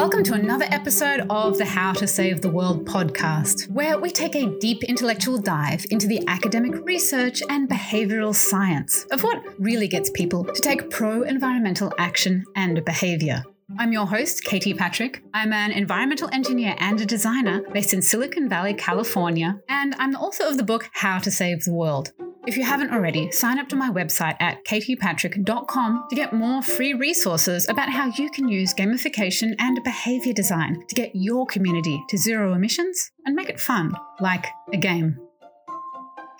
Welcome to another episode of the How to Save the World podcast, where we take a deep intellectual dive into the academic research and behavioral science of what really gets people to take pro environmental action and behavior. I'm your host, Katie Patrick. I'm an environmental engineer and a designer based in Silicon Valley, California, and I'm the author of the book How to Save the World. If you haven't already, sign up to my website at katiepatrick.com to get more free resources about how you can use gamification and behavior design to get your community to zero emissions and make it fun, like a game.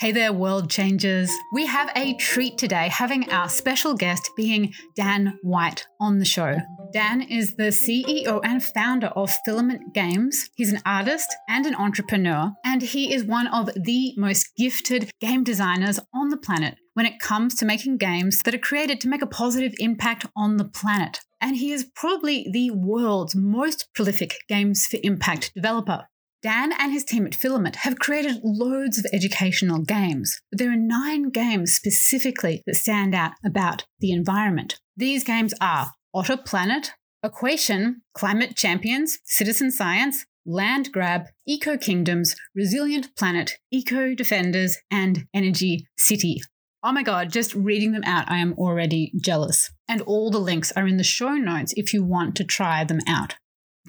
Hey there, world changers. We have a treat today having our special guest being Dan White on the show. Dan is the CEO and founder of Filament Games. He's an artist and an entrepreneur, and he is one of the most gifted game designers on the planet when it comes to making games that are created to make a positive impact on the planet. And he is probably the world's most prolific games for impact developer. Dan and his team at Filament have created loads of educational games, but there are nine games specifically that stand out about the environment. These games are Otter Planet, Aquation, Climate Champions, Citizen Science, Land Grab, Eco Kingdoms, Resilient Planet, Eco Defenders, and Energy City. Oh my God, just reading them out, I am already jealous. And all the links are in the show notes if you want to try them out.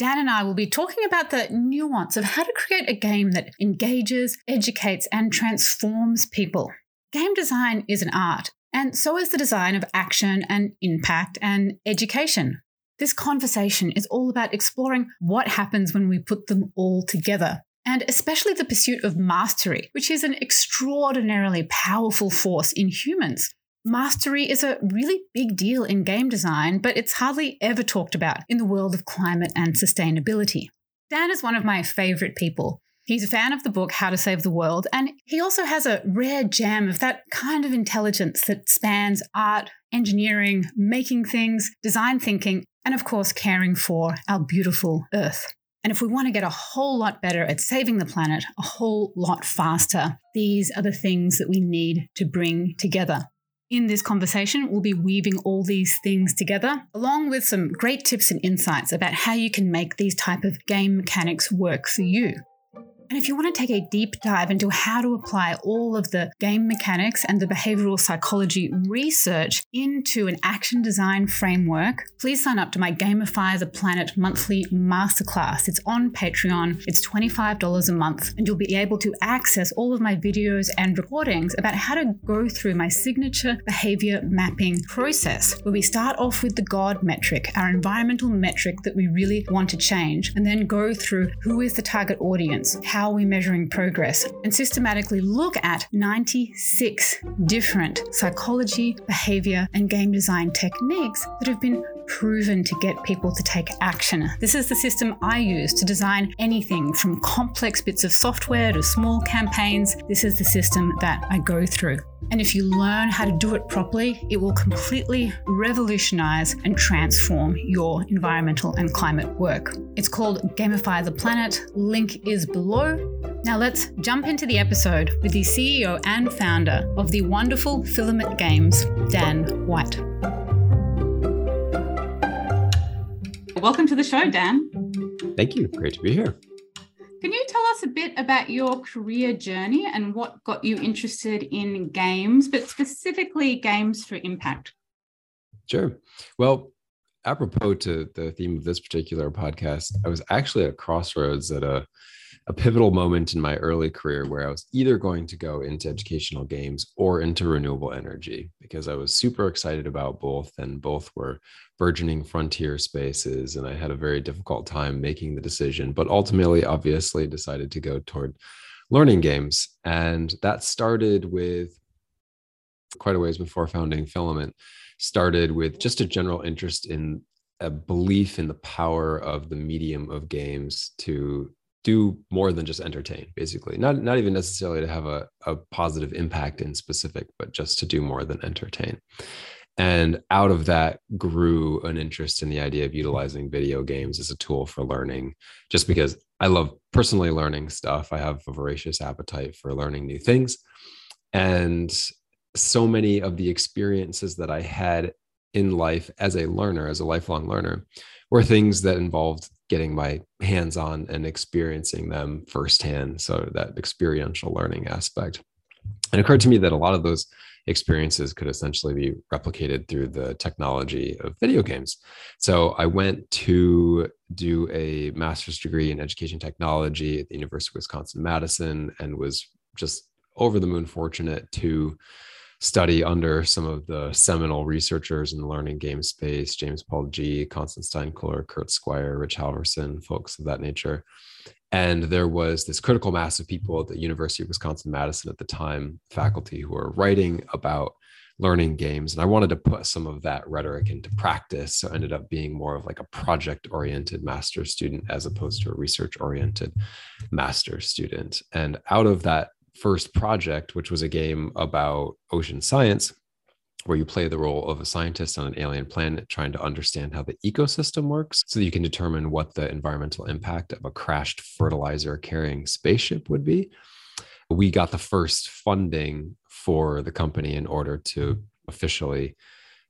Dan and I will be talking about the nuance of how to create a game that engages, educates, and transforms people. Game design is an art, and so is the design of action and impact and education. This conversation is all about exploring what happens when we put them all together, and especially the pursuit of mastery, which is an extraordinarily powerful force in humans. Mastery is a really big deal in game design, but it's hardly ever talked about in the world of climate and sustainability. Dan is one of my favorite people. He's a fan of the book How to Save the World, and he also has a rare gem of that kind of intelligence that spans art, engineering, making things, design thinking, and of course, caring for our beautiful Earth. And if we want to get a whole lot better at saving the planet a whole lot faster, these are the things that we need to bring together. In this conversation, we'll be weaving all these things together, along with some great tips and insights about how you can make these type of game mechanics work for you. And if you want to take a deep dive into how to apply all of the game mechanics and the behavioral psychology research into an action design framework, please sign up to my Gamify the Planet monthly masterclass. It's on Patreon, it's $25 a month, and you'll be able to access all of my videos and recordings about how to go through my signature behavior mapping process, where we start off with the God metric, our environmental metric that we really want to change, and then go through who is the target audience, how how are we measuring progress, and systematically look at 96 different psychology, behavior, and game design techniques that have been proven to get people to take action. This is the system I use to design anything from complex bits of software to small campaigns. This is the system that I go through. And if you learn how to do it properly, it will completely revolutionize and transform your environmental and climate work. It's called Gamify the Planet. Link is below. Now let's jump into the episode with the CEO and founder of the wonderful Filament Games, Dan White. Welcome to the show, Dan. Thank you. Great to be here. Can you tell us a bit about your career journey and what got you interested in games, but specifically games for impact? Sure. Well, apropos to the theme of this particular podcast, I was actually at crossroads at a a pivotal moment in my early career where I was either going to go into educational games or into renewable energy because I was super excited about both, and both were burgeoning frontier spaces. And I had a very difficult time making the decision, but ultimately, obviously, decided to go toward learning games. And that started with quite a ways before founding Filament, started with just a general interest in a belief in the power of the medium of games to do more than just entertain basically. Not not even necessarily to have a, a positive impact in specific but just to do more than entertain. And out of that grew an interest in the idea of utilizing video games as a tool for learning just because i love personally learning stuff. I have a voracious appetite for learning new things. And so many of the experiences that i had in life as a learner, as a lifelong learner, were things that involved getting my hands on and experiencing them firsthand. So that experiential learning aspect. It occurred to me that a lot of those experiences could essentially be replicated through the technology of video games. So I went to do a master's degree in education technology at the University of Wisconsin Madison and was just over the moon fortunate to study under some of the seminal researchers in the learning game space James Paul Gee, Constance Steinkuehler, Kurt Squire, Rich Halverson, folks of that nature. And there was this critical mass of people at the University of Wisconsin Madison at the time, faculty who were writing about learning games. And I wanted to put some of that rhetoric into practice. So I ended up being more of like a project oriented master student as opposed to a research oriented master student. And out of that first project, which was a game about ocean science, where you play the role of a scientist on an alien planet trying to understand how the ecosystem works so that you can determine what the environmental impact of a crashed fertilizer carrying spaceship would be. We got the first funding for the company in order to officially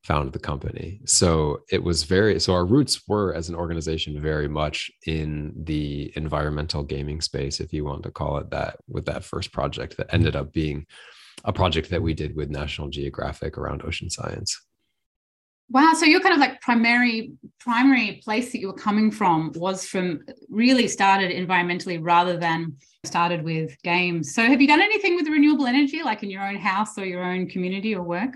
found the company. So it was very, so our roots were as an organization very much in the environmental gaming space, if you want to call it that, with that first project that ended up being a project that we did with National Geographic around ocean science. Wow, so your kind of like primary primary place that you were coming from was from really started environmentally rather than started with games. So have you done anything with renewable energy like in your own house or your own community or work?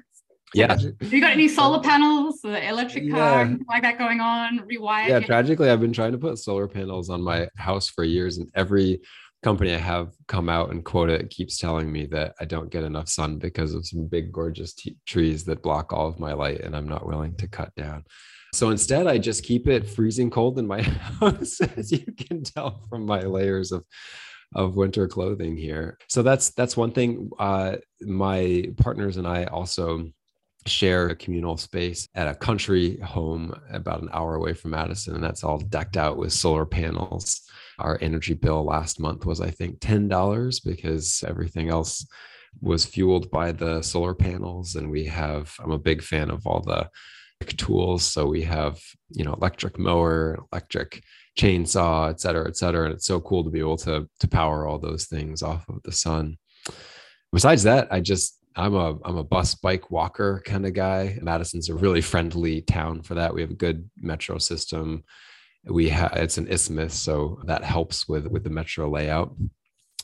Yeah. Have you got any solar panels, electric car, yeah. like that going on? Rewire? Yeah, tragically, I've been trying to put solar panels on my house for years, and every company I have come out and quote it keeps telling me that I don't get enough sun because of some big, gorgeous t- trees that block all of my light, and I'm not willing to cut down. So instead, I just keep it freezing cold in my house, as you can tell from my layers of of winter clothing here. So that's that's one thing. Uh, my partners and I also share a communal space at a country home about an hour away from Madison, and that's all decked out with solar panels our energy bill last month was, I think, $10 because everything else was fueled by the solar panels. And we have, I'm a big fan of all the tools. So we have, you know, electric mower, electric chainsaw, et cetera, et cetera. And it's so cool to be able to, to power all those things off of the sun. Besides that, I just, I'm a I'm a bus bike walker kind of guy. Madison's a really friendly town for that. We have a good metro system we have it's an isthmus so that helps with with the metro layout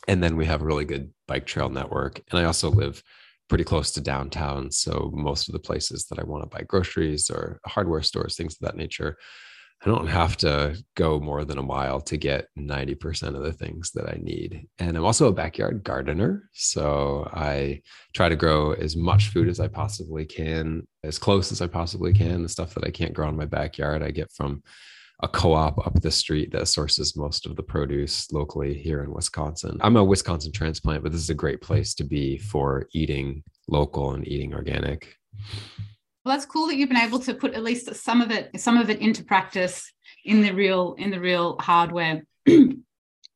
and then we have a really good bike trail network and i also live pretty close to downtown so most of the places that i want to buy groceries or hardware stores things of that nature i don't have to go more than a mile to get 90% of the things that i need and i'm also a backyard gardener so i try to grow as much food as i possibly can as close as i possibly can the stuff that i can't grow in my backyard i get from a co-op up the street that sources most of the produce locally here in Wisconsin. I'm a Wisconsin transplant, but this is a great place to be for eating local and eating organic. Well, that's cool that you've been able to put at least some of it, some of it into practice in the real, in the real hardware.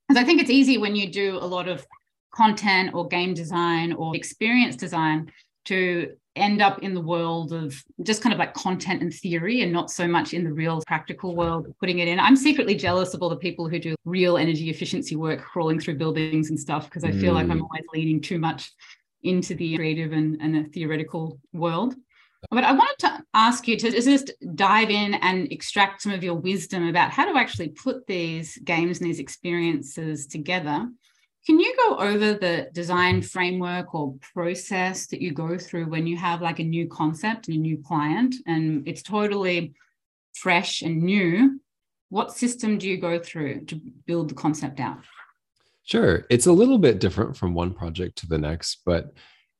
Because I think it's easy when you do a lot of content or game design or experience design to end up in the world of just kind of like content and theory and not so much in the real practical world putting it in i'm secretly jealous of all the people who do real energy efficiency work crawling through buildings and stuff because i feel mm. like i'm mm. always leaning too much into the creative and, and the theoretical world but I wanted to ask you to just dive in and extract some of your wisdom about how to actually put these games and these experiences together can you go over the design framework or process that you go through when you have like a new concept and a new client and it's totally fresh and new? What system do you go through to build the concept out? Sure. It's a little bit different from one project to the next, but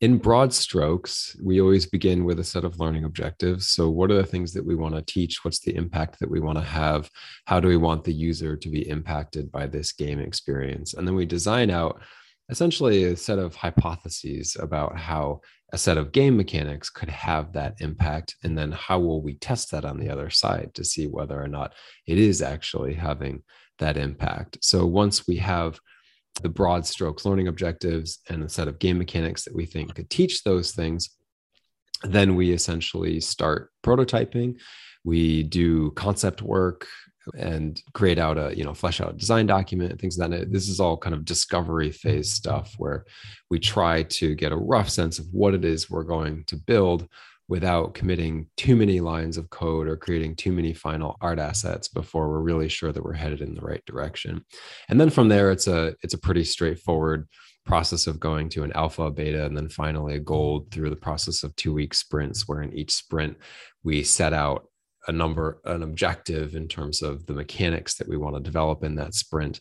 in broad strokes, we always begin with a set of learning objectives. So, what are the things that we want to teach? What's the impact that we want to have? How do we want the user to be impacted by this game experience? And then we design out essentially a set of hypotheses about how a set of game mechanics could have that impact. And then how will we test that on the other side to see whether or not it is actually having that impact? So, once we have the broad strokes learning objectives and a set of game mechanics that we think could teach those things Then we essentially start prototyping. We do concept work and create out a you know flesh out design document things like that this is all kind of discovery phase stuff where we try to get a rough sense of what it is we're going to build without committing too many lines of code or creating too many final art assets before we're really sure that we're headed in the right direction. And then from there, it's a it's a pretty straightforward process of going to an alpha, beta, and then finally a gold through the process of two week sprints, where in each sprint we set out a number an objective in terms of the mechanics that we want to develop in that sprint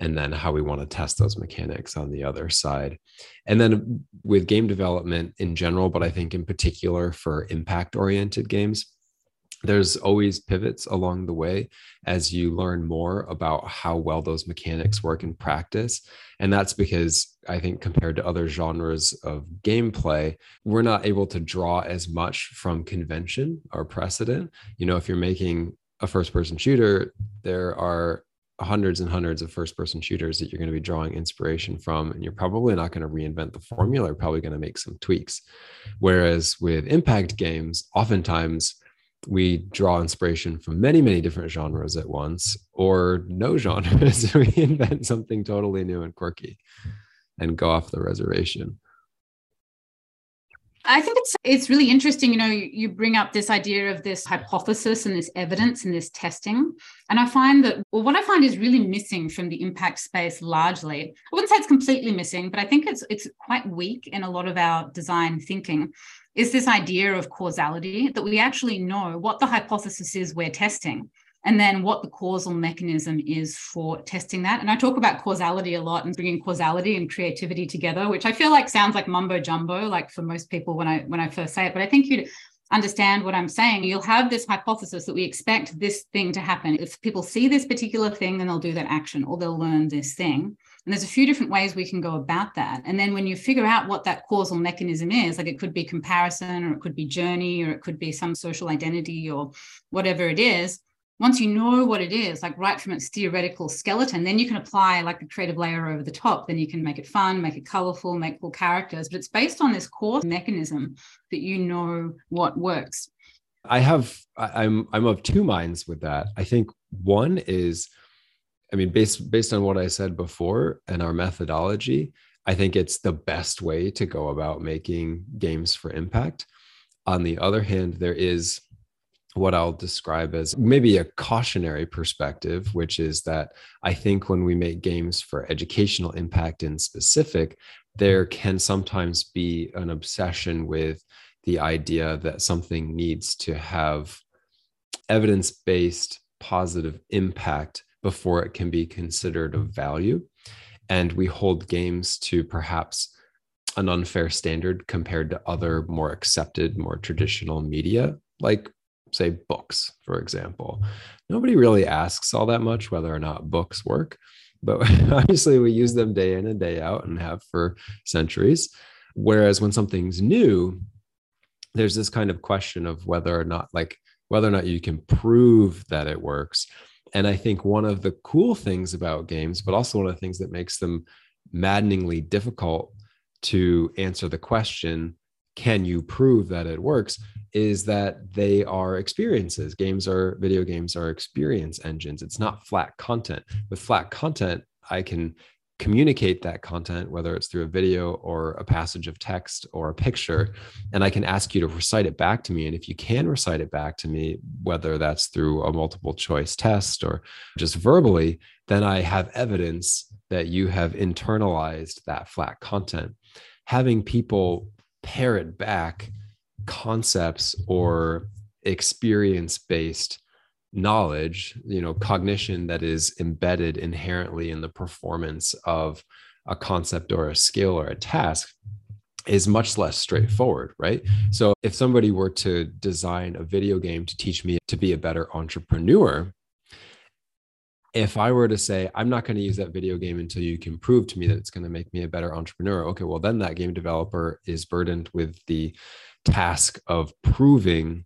and then how we want to test those mechanics on the other side. And then with game development in general but i think in particular for impact oriented games there's always pivots along the way as you learn more about how well those mechanics work in practice. And that's because I think compared to other genres of gameplay, we're not able to draw as much from convention or precedent. You know, if you're making a first person shooter, there are hundreds and hundreds of first person shooters that you're going to be drawing inspiration from and you're probably not going to reinvent the formula you're probably going to make some tweaks whereas with impact games oftentimes we draw inspiration from many, many different genres at once, or no genres. we invent something totally new and quirky and go off the reservation. I think it's it's really interesting. You know, you, you, bring up this idea of this hypothesis and this evidence and this testing, and I find that well, what I find is really missing from the impact space largely. I wouldn't say it's completely missing, but I think it's it's quite weak in a lot of our design thinking is this idea of causality that we actually know what the hypothesis is we're testing and then what the causal mechanism is for testing that. And I talk about causality a lot and bringing causality and creativity together, which I feel like sounds like mumbo jumbo, like for most people when I when I first say it. But I think you'd understand what I'm saying. You'll have this hypothesis that we expect this thing to happen. If people see this particular thing, then they'll do that action or they'll learn this thing. And there's a few different ways we can go about that. And then when you figure out what that causal mechanism is, like it could be comparison or it could be journey or it could be some social identity or whatever it is, once you know what it is, like right from its theoretical skeleton, then you can apply like a creative layer over the top. Then you can make it fun, make it colorful, make cool characters. But it's based on this core mechanism that you know what works. I have I'm I'm of two minds with that. I think one is I mean, based based on what I said before and our methodology, I think it's the best way to go about making games for impact. On the other hand, there is what I'll describe as maybe a cautionary perspective, which is that I think when we make games for educational impact in specific, there can sometimes be an obsession with the idea that something needs to have evidence based positive impact before it can be considered of value. And we hold games to perhaps an unfair standard compared to other more accepted, more traditional media, like, say, books, for example. Nobody really asks all that much whether or not books work, but obviously we use them day in and day out and have for centuries. Whereas when something's new, there's this kind of question of whether or not, like, whether or not you can prove that it works and I think one of the cool things about games, but also one of the things that makes them maddeningly difficult to answer the question, can you prove that it works? Is that they are experiences. Games are video games are experience engines. It's not flat content. With flat content, I can communicate that content, whether it's through a video or a passage of text or a picture, and I can ask you to recite it back to me. And if you can recite it back to me, whether that's through a multiple choice test or just verbally, then I have evidence that you have internalized that flat content. Having people parrot back concepts or experience based knowledge, you know, cognition that is embedded inherently in the performance of a concept or a skill or a task is much less straightforward, right? So if somebody were to design a video game to teach me to be a better entrepreneur, if I were to say, I'm not going to use that video game until you can prove to me that it's going to make me a better entrepreneur, okay, well, then that game developer is burdened with the task of proving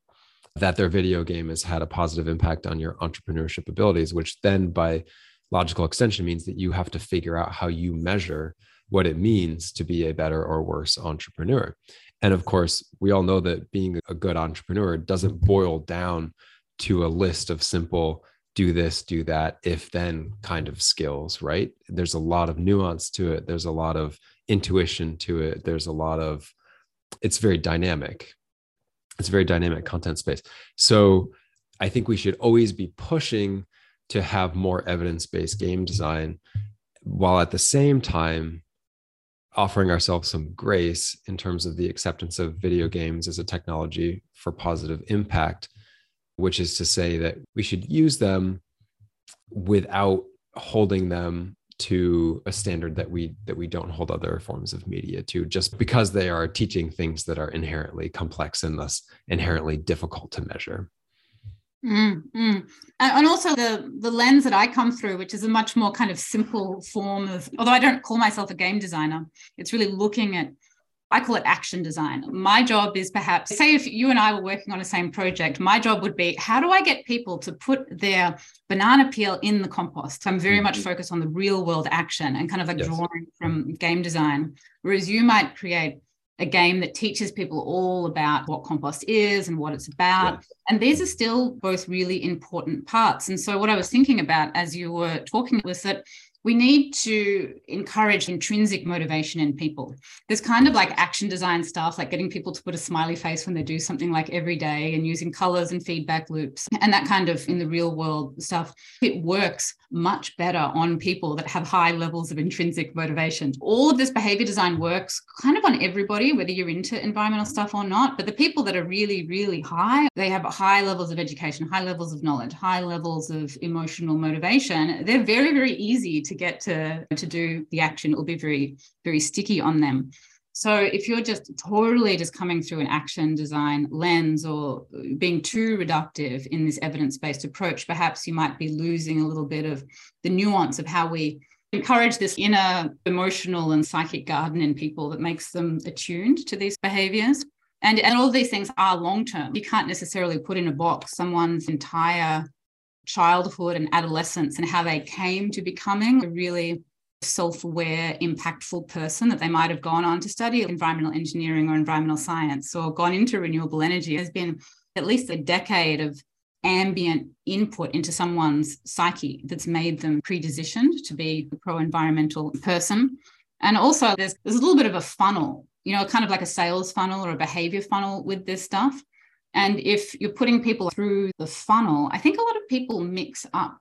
that their video game has had a positive impact on your entrepreneurship abilities, which then by logical extension means that you have to figure out how you measure what it means to be a better or worse entrepreneur. And of course, we all know that being a good entrepreneur doesn't boil down to a list of simple do this, do that, if then kind of skills, right? There's a lot of nuance to it. There's a lot of intuition to it. There's a lot of, it's very dynamic. It's very dynamic content space. So I think we should always be pushing to have more evidence based game design while at the same time offering ourselves some grace in terms of the acceptance of video games as a technology for positive impact, which is to say that we should use them without holding them to a standard that we that we don't hold other forms of media to just because they are teaching things that are inherently complex and thus inherently difficult to measure Mm, mm. And also the the lens that I come through, which is a much more kind of simple form of, although I don't call myself a game designer, it's really looking at, I call it action design. My job is perhaps, say if you and I were working on the same project, my job would be, how do I get people to put their banana peel in the compost? So I'm very mm-hmm. much focused on the real world action and kind of like yes. drawing from game design. Whereas you might create a game that teaches people all about what compost is and what it's about. Yeah. And these are still both really important parts. And so, what I was thinking about as you were talking was that we need to encourage intrinsic motivation in people. There's kind of like action design stuff, like getting people to put a smiley face when they do something like every day and using colors and feedback loops and that kind of in the real world stuff. It works much better on people that have high levels of intrinsic motivation. All of this behavior design works kind of on everybody, whether you're into environmental stuff or not. But the people that are really, really high, they have high levels of education, high levels of knowledge, high levels of emotional motivation. They're very, very easy get to, to do the action. It will be very, very sticky on them. So if you're just totally just coming through an action design lens or being too reductive in this evidence-based approach, perhaps you might be losing a little bit of the nuance of how we encourage this inner emotional and psychic garden in people that makes them attuned to these behaviors. And, and all these things are long term. You can't necessarily put in a box someone's entire childhood and adolescence and how they came to becoming a really self aware, impactful person that they might have gone on to study environmental engineering or environmental science or gone into renewable energy has been at least a decade of ambient input into someone's psyche that's made them predispositioned to be a pro environmental person. And also, there's, there's a little bit of a funnel, you know, kind of like a sales funnel or a behavior funnel with this stuff. And if you're putting people through the funnel, I think a lot of people mix up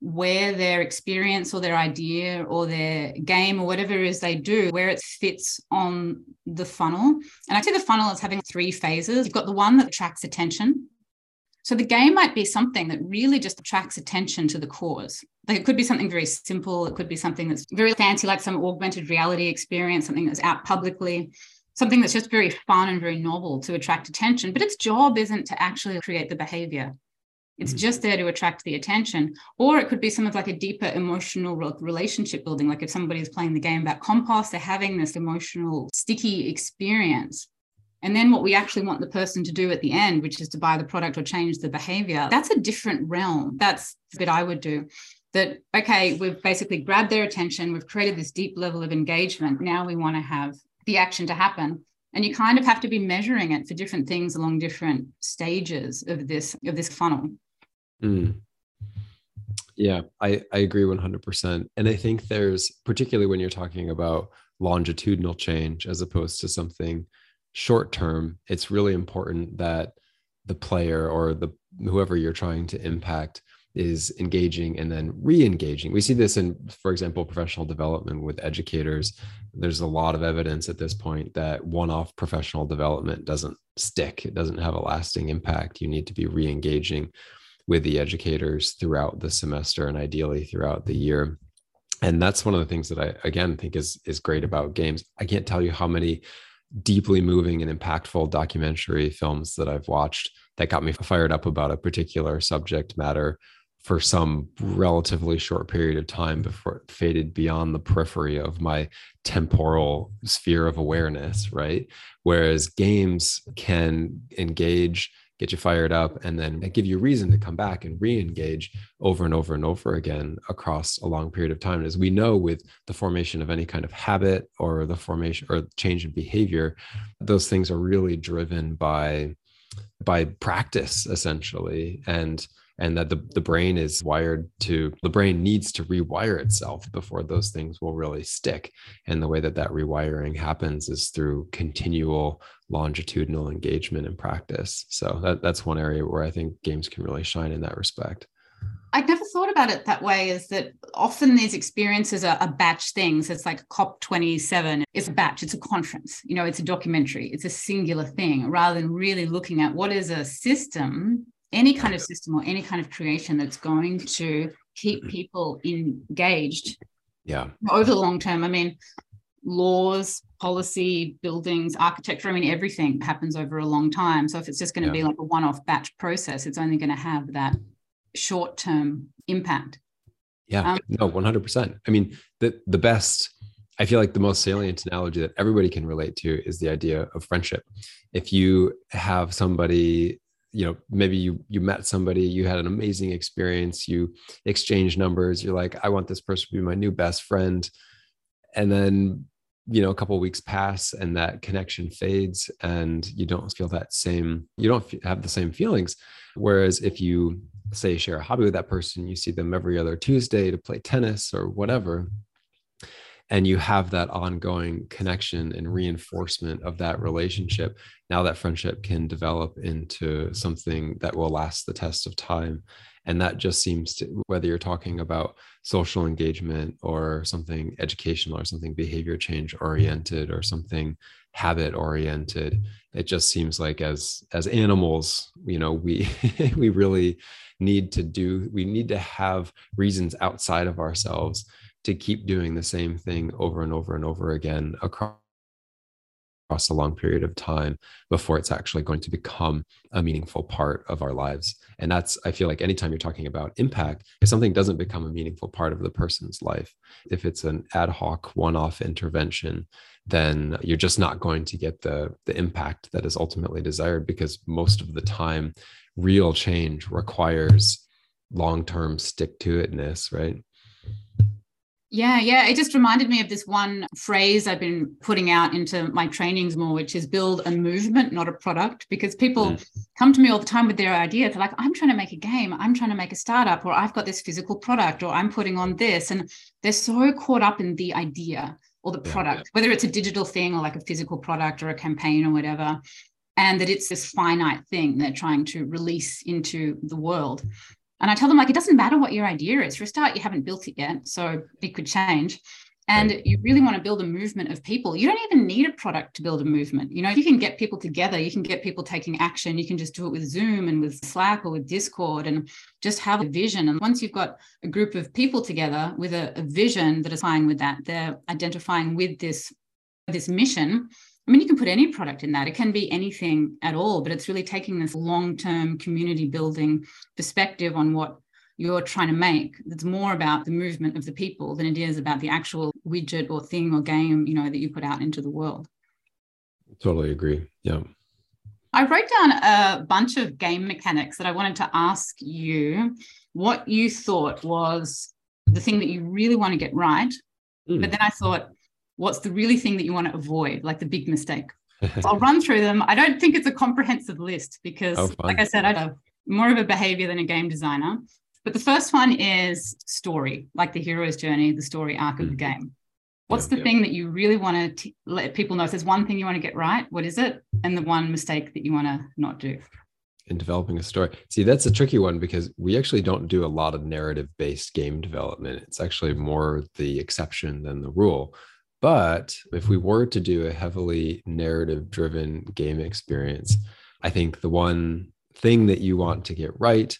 where their experience or their idea or their game or whatever it is they do, where it fits on the funnel. And I see the funnel as having three phases. You've got the one that attracts attention. So the game might be something that really just attracts attention to the cause. Like it could be something very simple. It could be something that's very fancy, like some augmented reality experience, something that's out publicly, something that's just very fun and very novel to attract attention. But its job isn't to actually create the behavior. It's mm-hmm. just there to attract the attention. Or it could be some of like a deeper emotional relationship building. Like if somebody is playing the game about compost, they're having this emotional, sticky experience. And then what we actually want the person to do at the end, which is to buy the product or change the behavior, that's a different realm. That's the bit I would do. That, okay, we've basically grabbed their attention, we've created this deep level of engagement. Now we want to have the action to happen and you kind of have to be measuring it for different things along different stages of this of this funnel Mm. Yeah, I, I agree 100%. And I think there's, particularly when you're talking about longitudinal change as opposed to something short term, it's really important that the player or the whoever you're trying to impact is engaging and then re-engaging. We see this in, for example, professional development with educators. There's a lot of evidence at this point that one-off professional development doesn't stick. It doesn't have a lasting impact. You need to be re-engaging with the educators throughout the semester and ideally throughout the year and that's one of the things that i again think is is great about games i can't tell you how many deeply moving and impactful documentary films that i've watched that got me fired up about a particular subject matter for some relatively short period of time before it faded beyond the periphery of my temporal sphere of awareness right whereas games can engage get you fired up, and then give you reason to come back and re-engage over and over and over again across a long period of time. As we know, with the formation of any kind of habit or the formation or change in behavior, those things are really driven by by practice essentially and and that the, the brain is wired to the brain needs to rewire itself before those things will really stick and the way that that rewiring happens is through continual longitudinal engagement and practice so that, that's one area where i think games can really shine in that respect I'd never thought about it that way is that often these experiences are, are batch things. It's like COP27. It's a batch, it's a conference, you know, it's a documentary, it's a singular thing rather than really looking at what is a system any kind of system or any kind of creation that's going to keep mm-hmm. people engaged yeah. over the long term. I mean laws policy buildings architecture i mean everything happens over a long time. So if it's just going to yeah. be like a one-off batch process it's only going to have that short-term impact. Yeah. Um, no 100% i mean the the best I feel like the most salient analogy that everybody can relate to is the idea of friendship. If you have somebody you know maybe you you met somebody you had an amazing experience you exchange numbers you're like i want this person to be my new best friend. And then you know a couple weeks pass and that connection fades and you don't feel that same you don't have the same feelings. Whereas if you say share a hobby with that person you see them every other tuesday to play tennis or whatever and you have that ongoing connection and reinforcement of that relationship now that friendship can develop into something that will last the test of time. And that just seems to whether you're talking about social engagement or something educational or something behavior change oriented or something habit oriented it just seems like as as animals you know we we really need to do we need to have reasons outside of ourselves to keep doing the same thing over and over and over again across across a long period of time before it's actually going to become a meaningful part of our lives. And that's, I feel like anytime you're talking about impact, if something doesn't become a meaningful part of the person's life, if it's an ad hoc one off intervention, then you're just not going to get the, the impact that is ultimately desired because most of the time, real change requires long term stick to itness, right? Yeah, yeah. It just reminded me of this one phrase I've been putting out into my trainings more, which is build a movement, not a product. Because people mm. come to me all the time with their ideas. They're like, I'm trying to make a game, I'm trying to make a startup, or I've got this physical product, or I'm putting on this. And they're so caught up in the idea or the product, yeah, yeah. whether it's a digital thing or like a physical product or a campaign or whatever. And that it's this finite thing they're trying to release into the world. And I tell them, like, it doesn't matter what your idea is. For a start, you haven't built it yet. So it could change. And you really want to build a movement of people. You don't even need a product to build a movement. You know, you can get people together, you can get people taking action. You can just do it with Zoom and with Slack or with Discord and just have a vision. And once you've got a group of people together with a, a vision that is fine with that, they're identifying with this, this mission, I mean, you can put any product in that. It can be anything at all, but it's really taking this long term community building perspective on what you're trying to make. It's more about the movement of the people than it is about the actual widget or thing or game, you know, that you put out into the world. Totally agree. Yeah. I wrote down a bunch of game mechanics that I wanted to ask you what you thought was the thing that you really want to get right. Mm. But then I thought, what's the really thing that you want to avoid, like the big mistake. so I'll run through them. I don't think it's a comprehensive list because, oh, like I said, I'm more of a behavior than a game designer. But the first one is story, like the hero's journey, the story arc of the mm-hmm. game. What's the thing that you really want to let people know? If there's one thing you want to get right, what is it? And the one mistake that you want to not do? In developing a story. See, that's a tricky one because we actually don't do a lot of narrative based game development. It's actually more the exception than the rule. But if we were to do a heavily narrative driven game experience, I think the one thing that you want to get right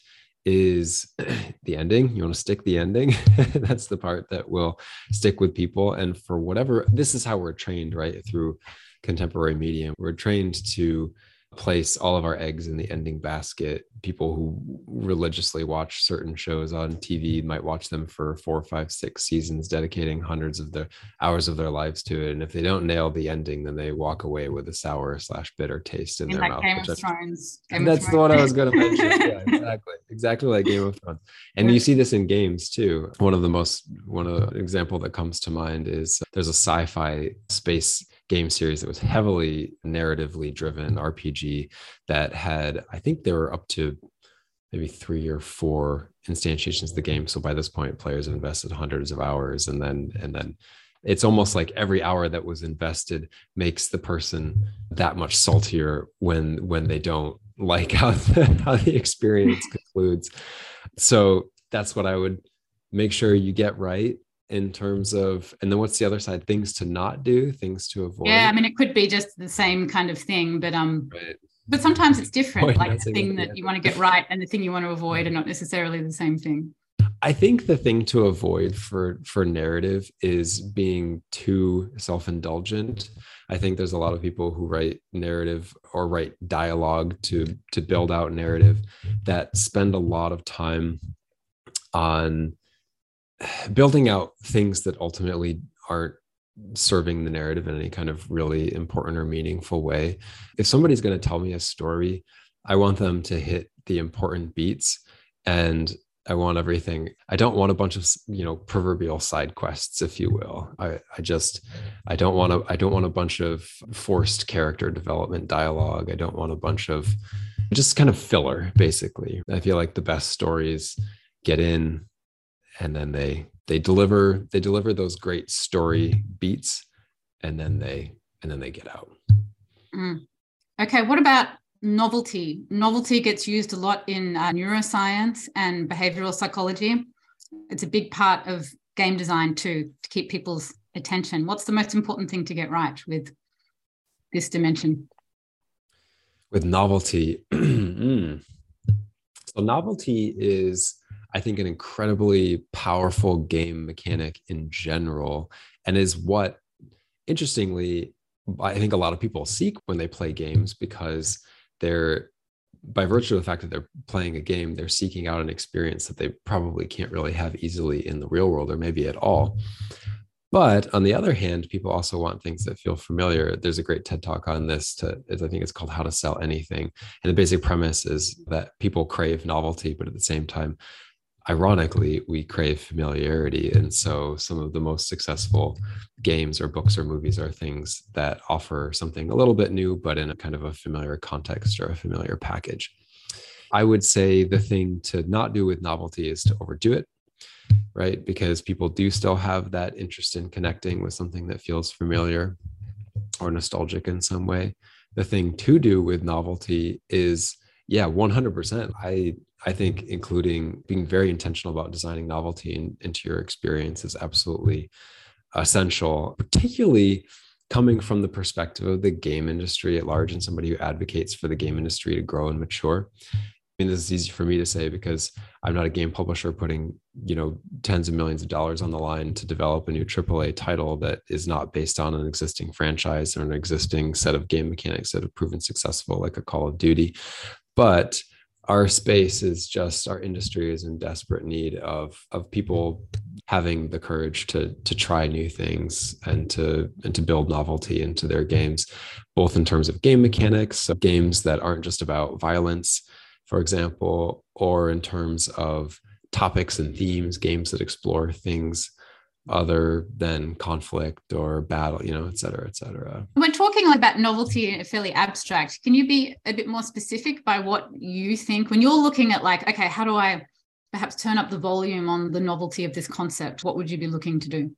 is the ending. You want to stick the ending. That's the part that will stick with people. And for whatever, this is how we're trained, right? Through contemporary media, we're trained to place all of our eggs in the ending basket. People who religiously watch certain shows on TV might watch them for four, five, six seasons, dedicating hundreds of their hours of their lives to it. And if they don't nail the ending, then they walk away with a sour slash bitter taste in, in their like mouth. Game of Thrones. Game that's of the one I was going to mention. yeah, exactly, exactly like Game of Thrones. And you see this in games too. One of the most one of the example that comes to mind is uh, there's a sci-fi space game series that was heavily narratively driven RPG that had, I think there were up to maybe three or four instantiations of the game. So by this point, players have invested hundreds of hours, and then and then it's almost like every hour that was invested makes the person that much saltier when when they don't like how the, how the experience concludes. So that's what I would make sure you get right in terms of and then what's the other side? Things to not do things to avoid yeah i mean it could be just the same kind of thing but um right. but sometimes it's different Point, like the thing that you want to get right and the thing you want to avoid are not necessarily the same thing. I think the thing to avoid for for narrative is being too self-indulgent. I think there's a lot of people who write narrative or write dialogue to to build out narrative that spend a lot of time on building out things that ultimately aren't serving the narrative in any kind of really important or meaningful way. If somebody's going to tell me a story, I want them to hit the important beats and I want everything. I don't want a bunch of, you know, proverbial side quests, if you will. I, I just, I don't want to, I don't want a bunch of forced character development dialogue. I don't want a bunch of just kind of filler, basically. I feel like the best stories get in and then they they deliver they deliver those great story beats and then they and then they get out. Mm. okay what about novelty? Novelty gets used a lot in uh, neuroscience and behavioral psychology. It's a big part of game design too to keep people's attention. What's the most important thing to get right with this dimension? With novelty mm. so novelty is I think, an incredibly powerful game mechanic in general, and is what, interestingly, I think a lot of people seek when they play games because they're, by virtue of the fact that they're playing a game, they're seeking out an experience that they probably can't really have easily in the real world or maybe at all. But on the other hand, people also want things that feel familiar. There's a great TED talk on this. To, I think it's called "How to Sell Anything," and the basic premise is that people crave novelty, but at the same time, ironically, we crave familiarity. And so some of the most successful games or books or movies are things that offer something a little bit new, but in a kind of a familiar context or a familiar package. I would say the thing to not do with novelty is to overdo it, right? Because people do still have that interest in connecting with something that feels familiar or nostalgic in some way. The thing to do with novelty is, yeah, 100%. I I think including being very intentional about designing novelty in, into your experience is absolutely essential, particularly coming from the perspective of the game industry at large and somebody who advocates for the game industry to grow and mature. I mean, this is easy for me to say because I'm not a game publisher putting, you know, tens of millions of dollars on the line to develop a new AAA title that is not based on an existing franchise or an existing set of game mechanics that have proven successful, like a Call of Duty. But our space is just our industry is in desperate need of of people having the courage to to try new things and to and to build novelty into their games both in terms of game mechanics games that aren't just about violence for example or in terms of topics and themes games that explore things other than conflict or battle, you know, et cetera, et cetera. When talking about novelty in a fairly abstract, can you be a bit more specific by what you think when you're looking at like, okay, how do I perhaps turn up the volume on the novelty of this concept? What would you be looking to do?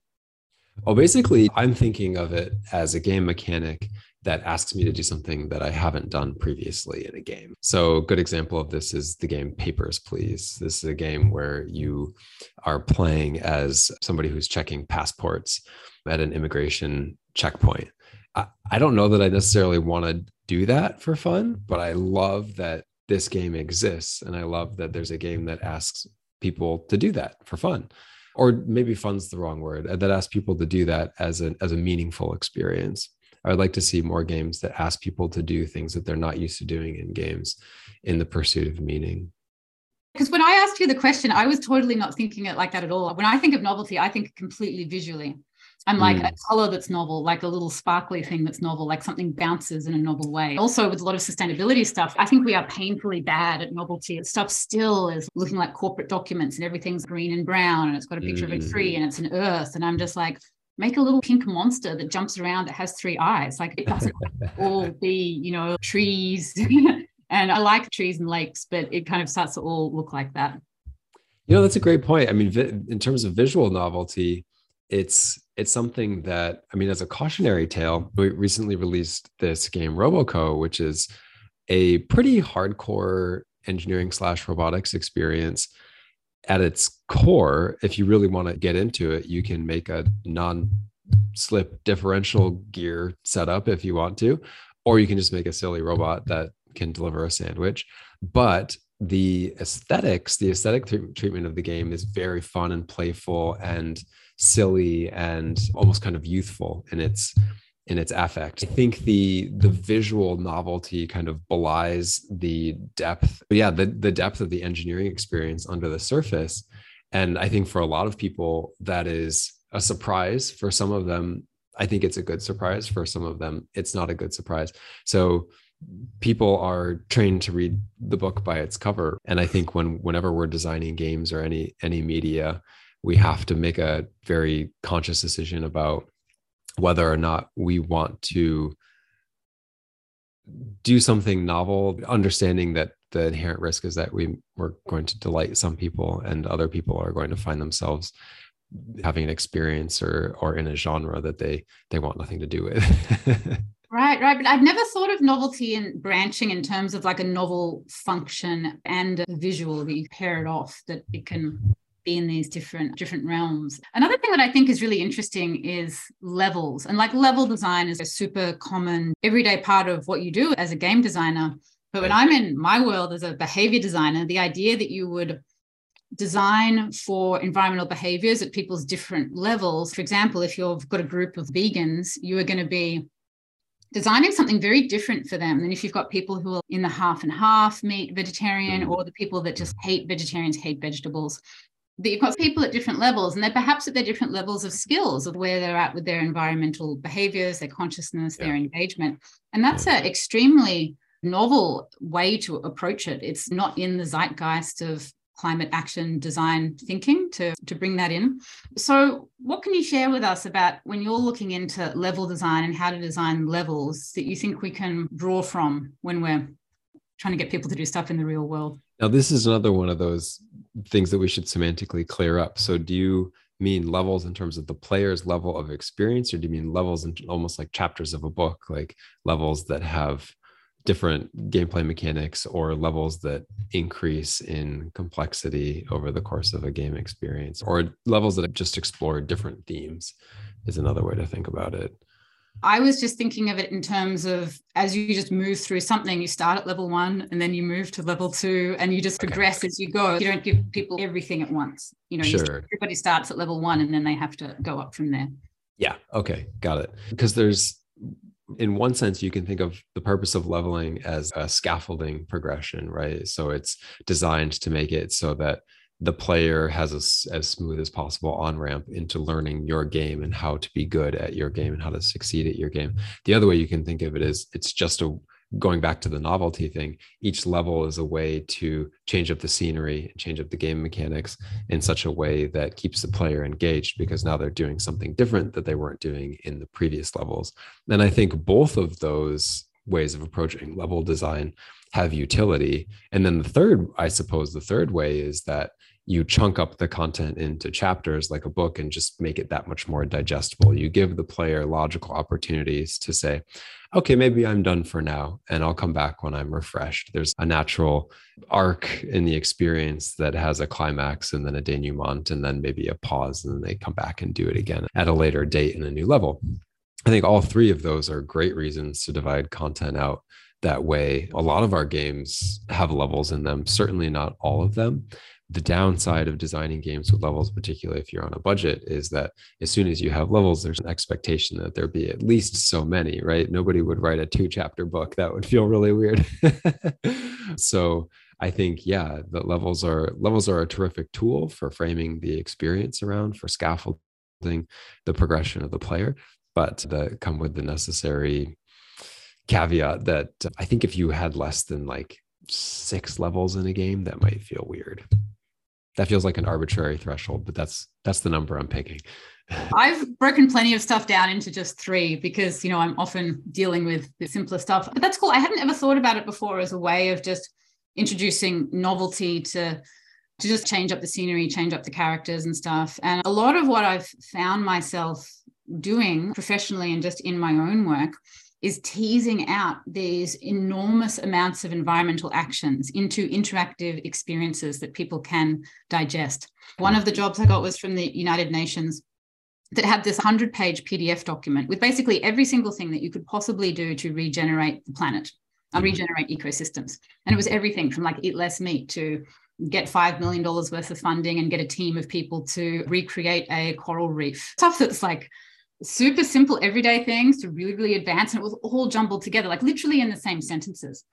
Well, basically, I'm thinking of it as a game mechanic that asks me to do something that I haven't done previously in a game. So, a good example of this is the game Papers, Please. This is a game where you are playing as somebody who's checking passports at an immigration checkpoint. I, I don't know that I necessarily want to do that for fun, but I love that this game exists. And I love that there's a game that asks people to do that for fun or maybe fun's the wrong word that asks people to do that as a as a meaningful experience I would like to see more games that ask people to do things that they're not used to doing in games in the pursuit of meaning. Because when I asked you the question, I was totally not thinking it like that at all. When I think of novelty, I think completely visually. I'm like mm. a color that's novel, like a little sparkly thing that's novel, like something bounces in a novel way. Also, with a lot of sustainability stuff, I think we are painfully bad at novelty. Stuff still is looking like corporate documents and everything's green and brown and it's got a picture mm. of a tree mm. and it's an earth. And I'm just like, make a little pink monster that jumps around that has three eyes. Like it doesn't all be, you know, trees. and I like trees and lakes, but it kind of starts to all look like that. You know, that's a great point. I mean, in terms of visual novelty, it's it's something that I mean, as a cautionary tale, we recently released this game RoboCo, which is a pretty hardcore engineering slash robotics experience. At its core, if you really want to get into it, you can make a non-slip differential gear setup if you want to, or you can just make a silly robot that can deliver a sandwich. But the aesthetics, the aesthetic th- treatment of the game is very fun and playful and silly and almost kind of youthful in its in its affect. I think the the visual novelty kind of belies the depth. Yeah, the the depth of the engineering experience under the surface. And I think for a lot of people, that is a surprise. For some of them, I think it's a good surprise. For some of them, it's not a good surprise. So people are trained to read the book by its cover. And I think when whenever we're designing games or any any media, we have to make a very conscious decision about whether or not we want to do something novel understanding that the inherent risk is that we we're going to delight some people and other people are going to find themselves having an experience or or in a genre that they they want nothing to do with Right, right. But I've never thought of novelty and branching in terms of like a novel function and a visual that you pair it off, that it can be in these different different realms. Another thing that I think is really interesting is levels. And like level design is a super common everyday part of what you do as a game designer. But when I'm in my world as a behavior designer, the idea that you would design for environmental behaviors at people's different levels. For example, if you've got a group of vegans, you are going to be designing something very different for them than if you've got people who are in the half and half meat vegetarian mm. or the people that just hate vegetarians, hate vegetables that you've got people at different levels and they're perhaps at their different levels of skills of where they're at with their environmental behaviors their consciousness yeah. their engagement. And that's an extremely novel way to approach it. It's not in the zeitgeist of climate action design thinking to, to bring that in. So what can you share with us about when you're looking into level design and how to design levels that you think we can draw from when we're trying to get people to do stuff in the real world now this is another one of those things that we should semantically clear up. So do you mean levels in terms of the player's level of experience, or do you mean levels in almost like chapters of a book, like levels that have different gameplay mechanics or levels that increase in complexity over the course of a game experience, or levels that just explore different themes is another way to think about it. I was just thinking of it in terms of as you just move through something, you start at level one and then you move to level two and you just okay. progress as you go. You don't give people everything at once. You know, sure. you, everybody starts at level one and then they have to go up from there. Yeah. Okay. Got it. Because there's, in one sense, you can think of the purpose of leveling as a scaffolding progression, right? So it's designed to make it so that the player has a, as smooth as possible on ramp into learning your game and how to be good at your game and how to succeed at your game. The other way you can think of it is it's just a going back to the novelty thing. Each level is a way to change up the scenery and change up the game mechanics in such a way that keeps the player engaged because now they're doing something different that they weren't doing in the previous levels. And I think both of those ways of approaching level design have utility. And then the third, I suppose, the third way is that you chunk up the content into chapters like a book and just make it that much more digestible. You give the player logical opportunities to say, okay, maybe I'm done for now and I'll come back when I'm refreshed. There's a natural arc in the experience that has a climax and then a denouement and then maybe a pause and then they come back and do it again at a later date in a new level. I think all three of those are great reasons to divide content out that way. A lot of our games have levels in them, certainly not all of them. The downside of designing games with levels, particularly if you're on a budget, is that as soon as you have levels, there's an expectation that there be at least so many, right? Nobody would write a two chapter book. That would feel really weird. so I think, yeah, the levels are levels are a terrific tool for framing the experience around, for scaffolding the progression of the player, but that come with the necessary caveat that I think if you had less than like six levels in a game, that might feel weird. That feels like an arbitrary threshold, but that's that's the number I'm picking. I've broken plenty of stuff down into just three because you know I'm often dealing with the simpler stuff. But that's cool. I hadn't ever thought about it before as a way of just introducing novelty to to just change up the scenery, change up the characters and stuff. And a lot of what I've found myself doing professionally and just in my own work is teasing out these enormous amounts of environmental actions into interactive experiences that people can digest. One of the jobs I got was from the United Nations that had this 100 page PDF document with basically every single thing that you could possibly do to regenerate the planet and mm-hmm. regenerate ecosystems. And it was everything from like eat less meat to get $5 million worth of funding and get a team of people to recreate a coral reef. Stuff that's like super simple everyday things to really, really advanced. And it was all jumbled together, like literally in the same sentences.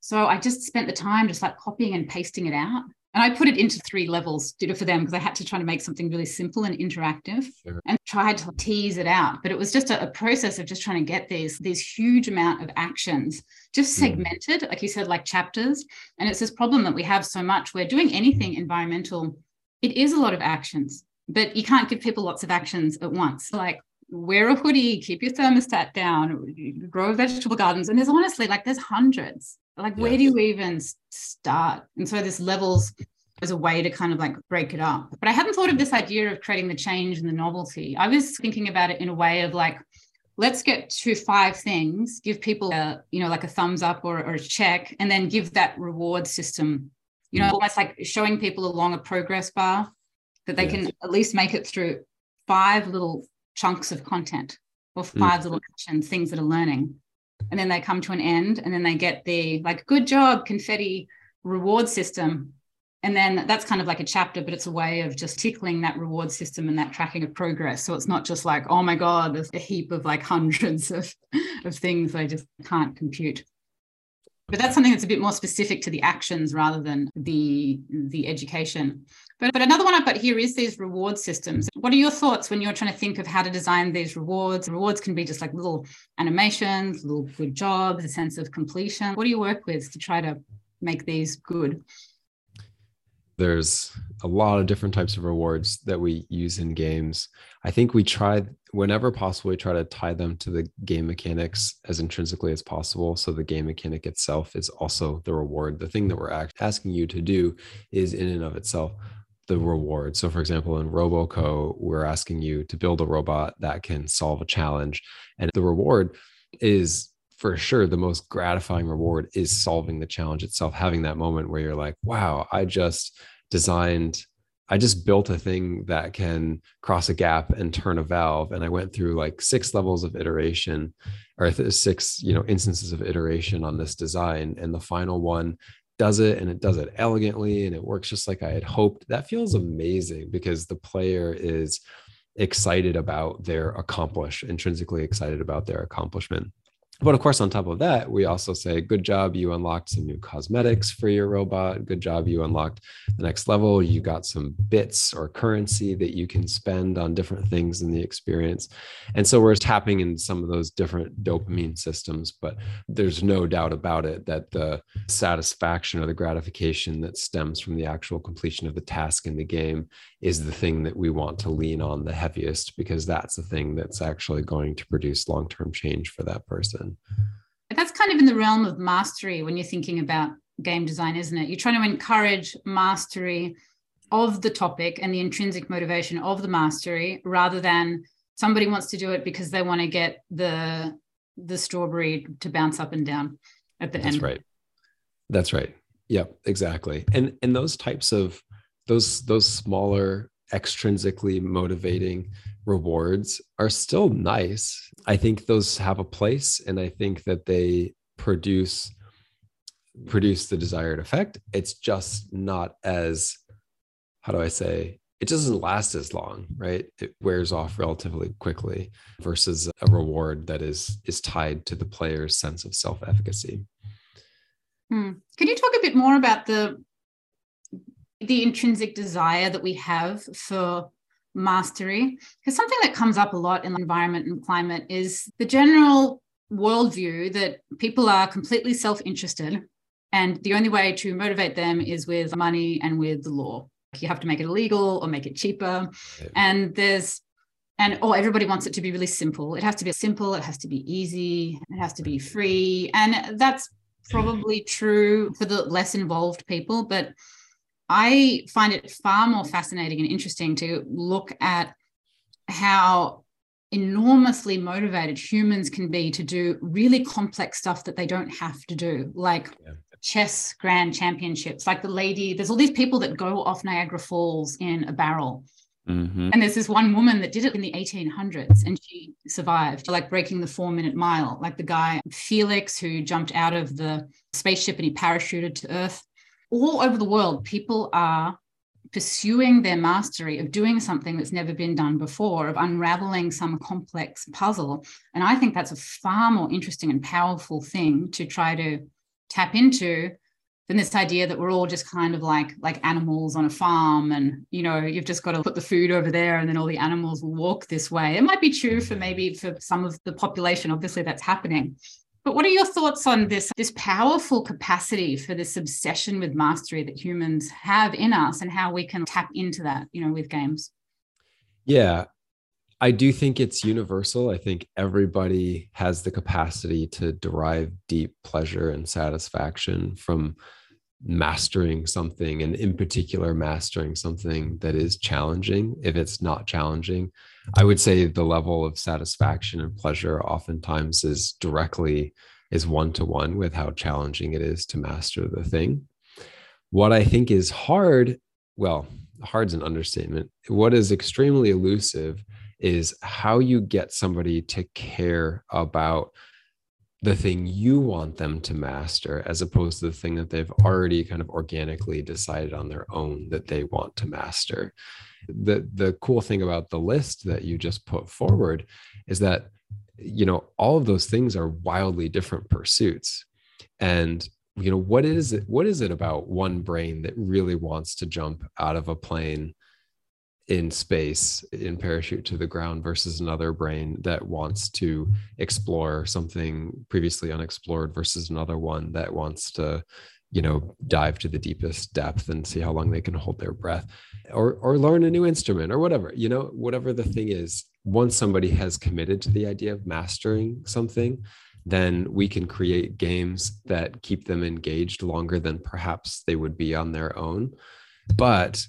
So I just spent the time just like copying and pasting it out. And I put it into three levels, did it for them because I had to try to make something really simple and interactive sure. and tried to tease it out. But it was just a, a, process of just trying to get these, these huge amount of actions just hmm. segmented, mm. like you said, like chapters. And it's this problem that we have so much. We're doing anything environmental, it is a lot of actions, but you can't give people lots of actions at once. Like wear a hoodie, keep your thermostat down, grow vegetable gardens. And there's honestly like there's hundreds. Like yes. where do you even start? And so this levels as a way to kind of like break it up. But I hadn't thought of this idea of creating the change and the novelty. I was thinking about it in a way of like, let's get to five things, give people a, you know, like a thumbs up or, or a check, and then give that reward system, you know, mm. almost like showing people along a progress bar that they yes. can at least make it through five little chunks of content or five mm. little actions, things that are learning. And then they come to an end and then they get the like, good job, confetti reward system. And then that's kind of like a chapter, but it's a way of just tickling that reward system and that tracking of progress. So it's not just like, oh my God, there's a heap of like hundreds of, of things I just can't compute but that's something that's a bit more specific to the actions rather than the the education. But, but another one i've got here is these reward systems. What are your thoughts when you're trying to think of how to design these rewards? Rewards can be just like little animations little good jobs a sense of completion. What do you work with to try to make these good there's a lot of different types of rewards that we use in games. I think we try, whenever possible, we try to tie them to the game mechanics as intrinsically as possible. So the game mechanic itself is also the reward. The thing that we're asking you to do is in and of itself the reward. So, for example, in RoboCo, we're asking you to build a robot that can solve a challenge. And the reward is for sure the most gratifying reward is solving the challenge itself having that moment where you're like wow i just designed i just built a thing that can cross a gap and turn a valve. And i went through like six levels of iteration or six you know instances of iteration on this design and the final one does it and it does it elegantly and it works just like i had hoped. That feels amazing because the player is excited about their accomplish intrinsically excited about their accomplishment but of course, on top of that, we also say, good job, you unlocked some new cosmetics for your robot. Good job, you unlocked the next level. You got some bits or currency that you can spend on different things in the experience. And so we're tapping in some of those different dopamine systems, but there's no doubt about it that the satisfaction or the gratification that stems from the actual completion of the task in the game is the thing that we want to lean on the heaviest because that's the thing that's actually going to produce long term change for that person. That's kind of in the realm of mastery when you're thinking about game design, isn't it? You're trying to encourage mastery of the topic and the intrinsic motivation of the mastery rather than somebody wants to do it because they want to get the the strawberry to bounce up and down at the That's end. That's right. That's right. Yep, exactly. And and those types of those those smaller extrinsically motivating rewards are still nice. I think those have a place and I think that they produce produce the desired effect. It's just not as how do I say it doesn't last as long, right? It wears off relatively quickly versus a reward that is is tied to the player's sense of self-efficacy. Hmm. Can you talk a bit more about the the intrinsic desire that we have for mastery? Because something that comes up a lot in the environment and climate is the general worldview that people are completely self-interested and the only way to motivate them is with money and with the law. You have to make it illegal or make it cheaper. And there's and oh everybody wants it to be really simple. It has to be simple it has to be easy it has to be free. And that's probably true for the less involved people but i find it far more fascinating and interesting to look at how enormously motivated humans can be to do really complex stuff that they don't have to do like yeah chess grand championships. Like the lady, there's all these people that go off Niagara Falls in a barrel. Mm-hmm. And there's this one woman that did it in the 1800s and she survived, like breaking the four minute mile. Like the guy, Felix, who jumped out of the spaceship and he parachuted to Earth. All over the world, people are pursuing their mastery of doing something that's never been done before, of unraveling some complex puzzle. And I think that's a far more interesting and powerful thing to try to tap into than this idea that we're all just kind of like like animals on a farm and you know you've just got to put the food over there and then all the animals will walk this way it might be true for maybe for some of the population obviously that's happening but what are your thoughts on this this powerful capacity for this obsession with mastery that humans have in us and how we can tap into that you know with games yeah I do think it's universal. I think everybody has the capacity to derive deep pleasure and satisfaction from mastering something, and in particular, mastering something that is challenging. If it's not challenging, I would say the level of satisfaction and pleasure oftentimes is directly is one to one with how challenging it is to master the thing. What I think is hard, well, hard's an understatement. What is extremely elusive is how you get somebody to care about the thing you want them to master as opposed to the thing that they've already kind of organically decided on their own that they want to master. The the cool thing about the list that you just put forward is that you know all of those things are wildly different pursuits. And you know what is it what is it about one brain that really wants to jump out of a plane in space in parachute to the ground versus another brain that wants to explore something previously unexplored versus another one that wants to you know dive to the deepest depth and see how long they can hold their breath or or learn a new instrument or whatever you know whatever the thing is. Once somebody has committed to the idea of mastering something then we can create games that keep them engaged longer than perhaps they would be on their own but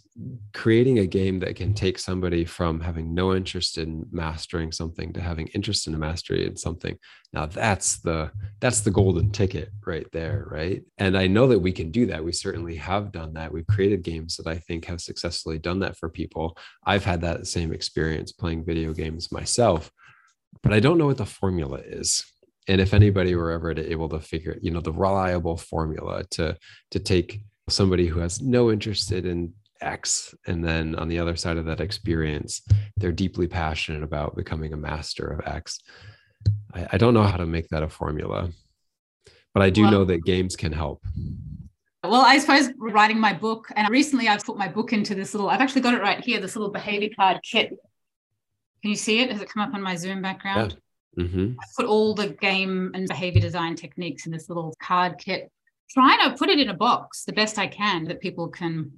creating a game that can take somebody from having no interest in mastering something to having interest in a mastery in something now that's the that's the golden ticket right there right? And i know that we can do that. We certainly have done that. We've created games that i think have successfully done that for people. I've had that same experience playing video games myself but i don't know what the formula is. And if anybody were ever able to figure you know the reliable formula to to take somebody who has no interest in X. And then on the other side of that experience, they're deeply passionate about becoming a master of X. I, I don't know how to make that a formula, but I do well, know that games can help. Well, I suppose writing my book, and recently I've put my book into this little, I've actually got it right here, this little behavior card kit. Can you see it? Has it come up on my Zoom background? Yeah. Mm-hmm. I put all the game and behavior design techniques in this little card kit trying to put it in a box the best I can that people can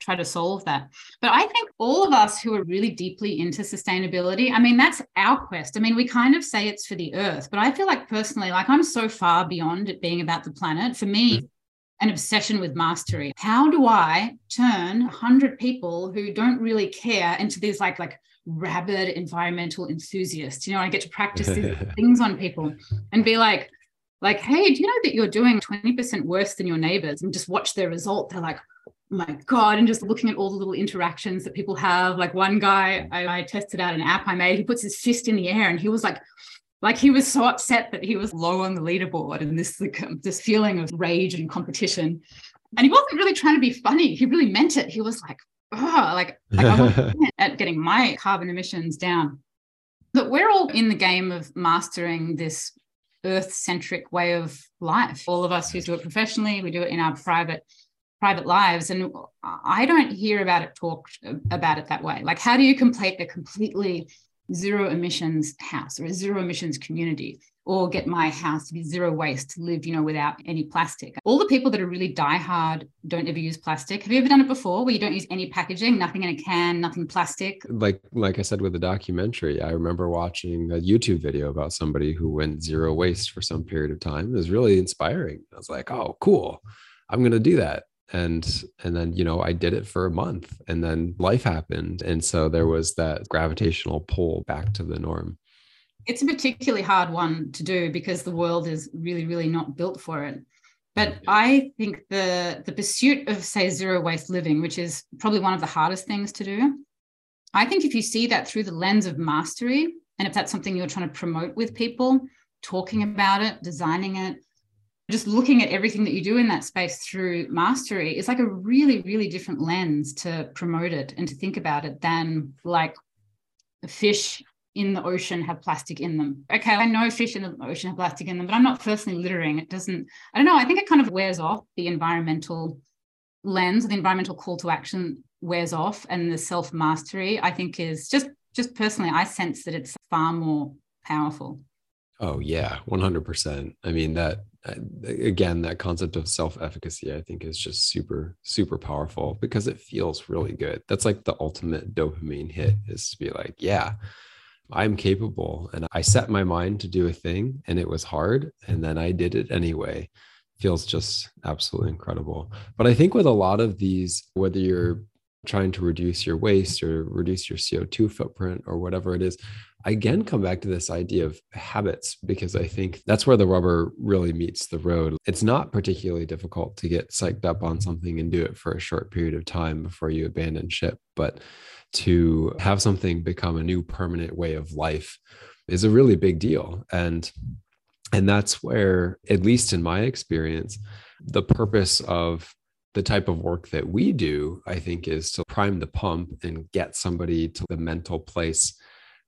try to solve that. But I think all of us who are really deeply into sustainability, I mean, that's our quest. I mean, we kind of say it's for the earth, but I feel like personally, like I'm so far beyond it being about the planet. For me, mm-hmm. an obsession with mastery. How do I turn 100 people who don't really care into these like like rabid environmental enthusiasts? You know, I get to practice these things on people and be like, like, hey, do you know that you're doing 20% worse than your neighbors? And just watch their result. They're like, oh my God. And just looking at all the little interactions that people have. Like one guy, I, I tested out an app I made, he puts his fist in the air and he was like Like he was so upset that he was low on the leaderboard and this um, this feeling of rage and competition. And he wasn't really trying to be funny. He really meant it. He was like, oh, like, like at getting my carbon emissions down. But we're all in the game of mastering this earth centric way of life. All of us who do it professionally, we do it in our private private lives. And i don't hear about it talked about it that way. Like how do you complete a completely zero emissions house or a zero emissions community or get my house to be zero waste to live you know without any plastic. All the people that are really die hard don't ever use plastic. Have you ever done it before where you don't use any packaging nothing in a can nothing plastic? Like like i said with the documentary i remember watching a youtube video about somebody who went zero waste for some period of time. It was really inspiring. I was like oh cool. I'm going to do that. And and then you know i did it for a month and then life happened. And so there was that gravitational pull back to the norm it's a particularly hard one to do because the world is really really not built for it. But i think the the pursuit of say zero waste living which is probably one of the hardest things to do i think if you see that through the lens of mastery and if that's something you're trying to promote with people talking about it designing it just looking at everything that you do in that space through mastery is like a really, really different lens to promote it and to think about it than like a fish in the ocean have plastic in them. Okay, I know fish in the ocean have plastic in them, but I'm not personally littering. It doesn't, I don't know, I think it kind of wears off the environmental lens, the environmental call to action wears off and the self mastery, I think is just, just personally, I sense that it's far more powerful. Oh yeah, 100%. I mean that uh, again that concept of self-efficacy I think is just super super powerful because it feels really good. That's like the ultimate dopamine hit is to be like, yeah, I'm capable and I set my mind to do a thing and it was hard and then I did it anyway. Feels just absolutely incredible. But I think with a lot of these whether you're trying to reduce your waste or reduce your CO2 footprint or whatever it is, I again come back to this idea of habits because I think that's where the rubber really meets the road. It's not particularly difficult to get psyched up on something and do it for a short period of time before you abandon ship. But to have something become a new permanent way of life is a really big deal. And and that's where, at least in my experience, the purpose of the type of work that we do, I think, is to prime the pump and get somebody to the mental place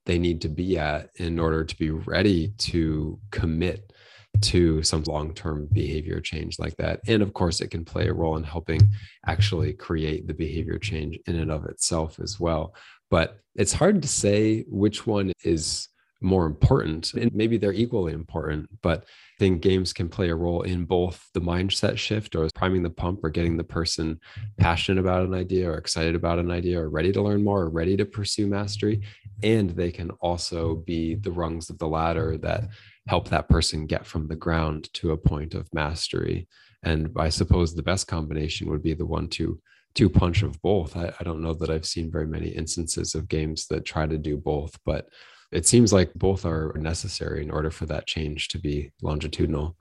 they need to be at in order to be ready to commit to some long term behavior change like that. And of course, it can play a role in helping actually create the behavior change in and of itself as well. But it's hard to say which one is more important. And maybe they're equally important, but I think games can play a role in both the mindset shift or priming the pump or getting the person passionate about an idea or excited about an idea or ready to learn more or ready to pursue mastery. And they can also be the rungs of the ladder that help that person get from the ground to a point of mastery. And I suppose the best combination would be the one to two punch of both. I, I don't know that I've seen very many instances of games that try to do both, but it seems like both are necessary in order for that change to be longitudinal.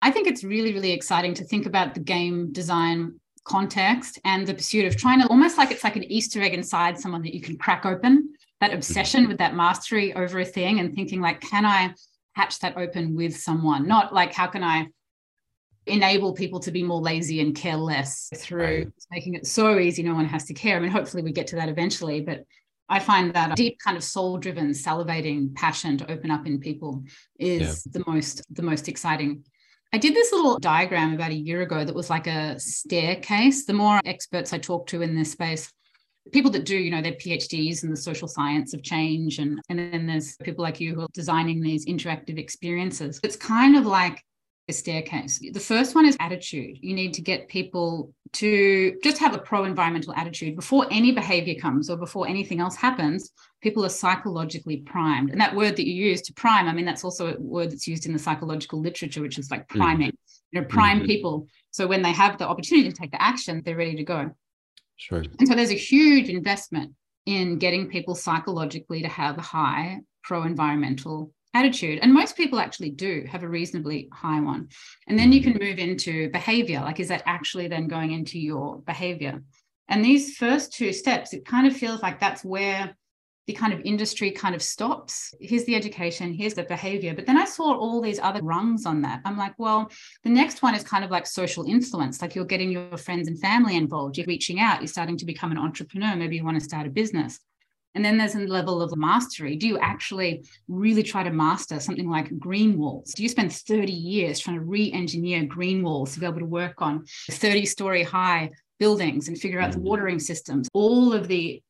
I think it's really, really exciting to think about the game design context and the pursuit of trying to almost like it's like an Easter egg inside someone that you can crack open that mm-hmm. obsession with that mastery over a thing and thinking like, can I hatch that open with someone? Not like, how can I enable people to be more lazy and care less through right. making it so easy no one has to care. I mean, hopefully we get to that eventually, but I find that a deep kind of soul driven salivating passion to open up in people is yeah. the most the most exciting. I did this little diagram about a year ago that was like a staircase. The more experts I talk to in this space, people that do, you know, their PhDs in the social science of change, and, and then there's people like you who are designing these interactive experiences. It's kind of like a staircase. The first one is attitude. You need to get people to just have a pro environmental attitude before any behavior comes or before anything else happens. People are psychologically primed. And that word that you use to prime, I mean, that's also a word that's used in the psychological literature, which is like mm. priming, mm. you know, prime mm-hmm. people. So when they have the opportunity to take the action, they're ready to go. Sure. And so there's a huge investment in getting people psychologically to have a high pro environmental attitude. And most people actually do have a reasonably high one. And then you can move into behavior. Like, is that actually then going into your behavior? And these first two steps, it kind of feels like that's where the kind of industry kind of stops. Here's the education, here's the behavior. But then I saw all these other rungs on that. I'm like, well, the next one is kind of like social influence. Like you're getting your friends and family involved, you're reaching out, you're starting to become an entrepreneur. Maybe you want to start a business. And then there's a level of mastery. Do you actually really try to master something like green walls? Do you spend 30 years trying to re engineer green walls to be able to work on 30 story high buildings and figure out the mm. watering systems? All of the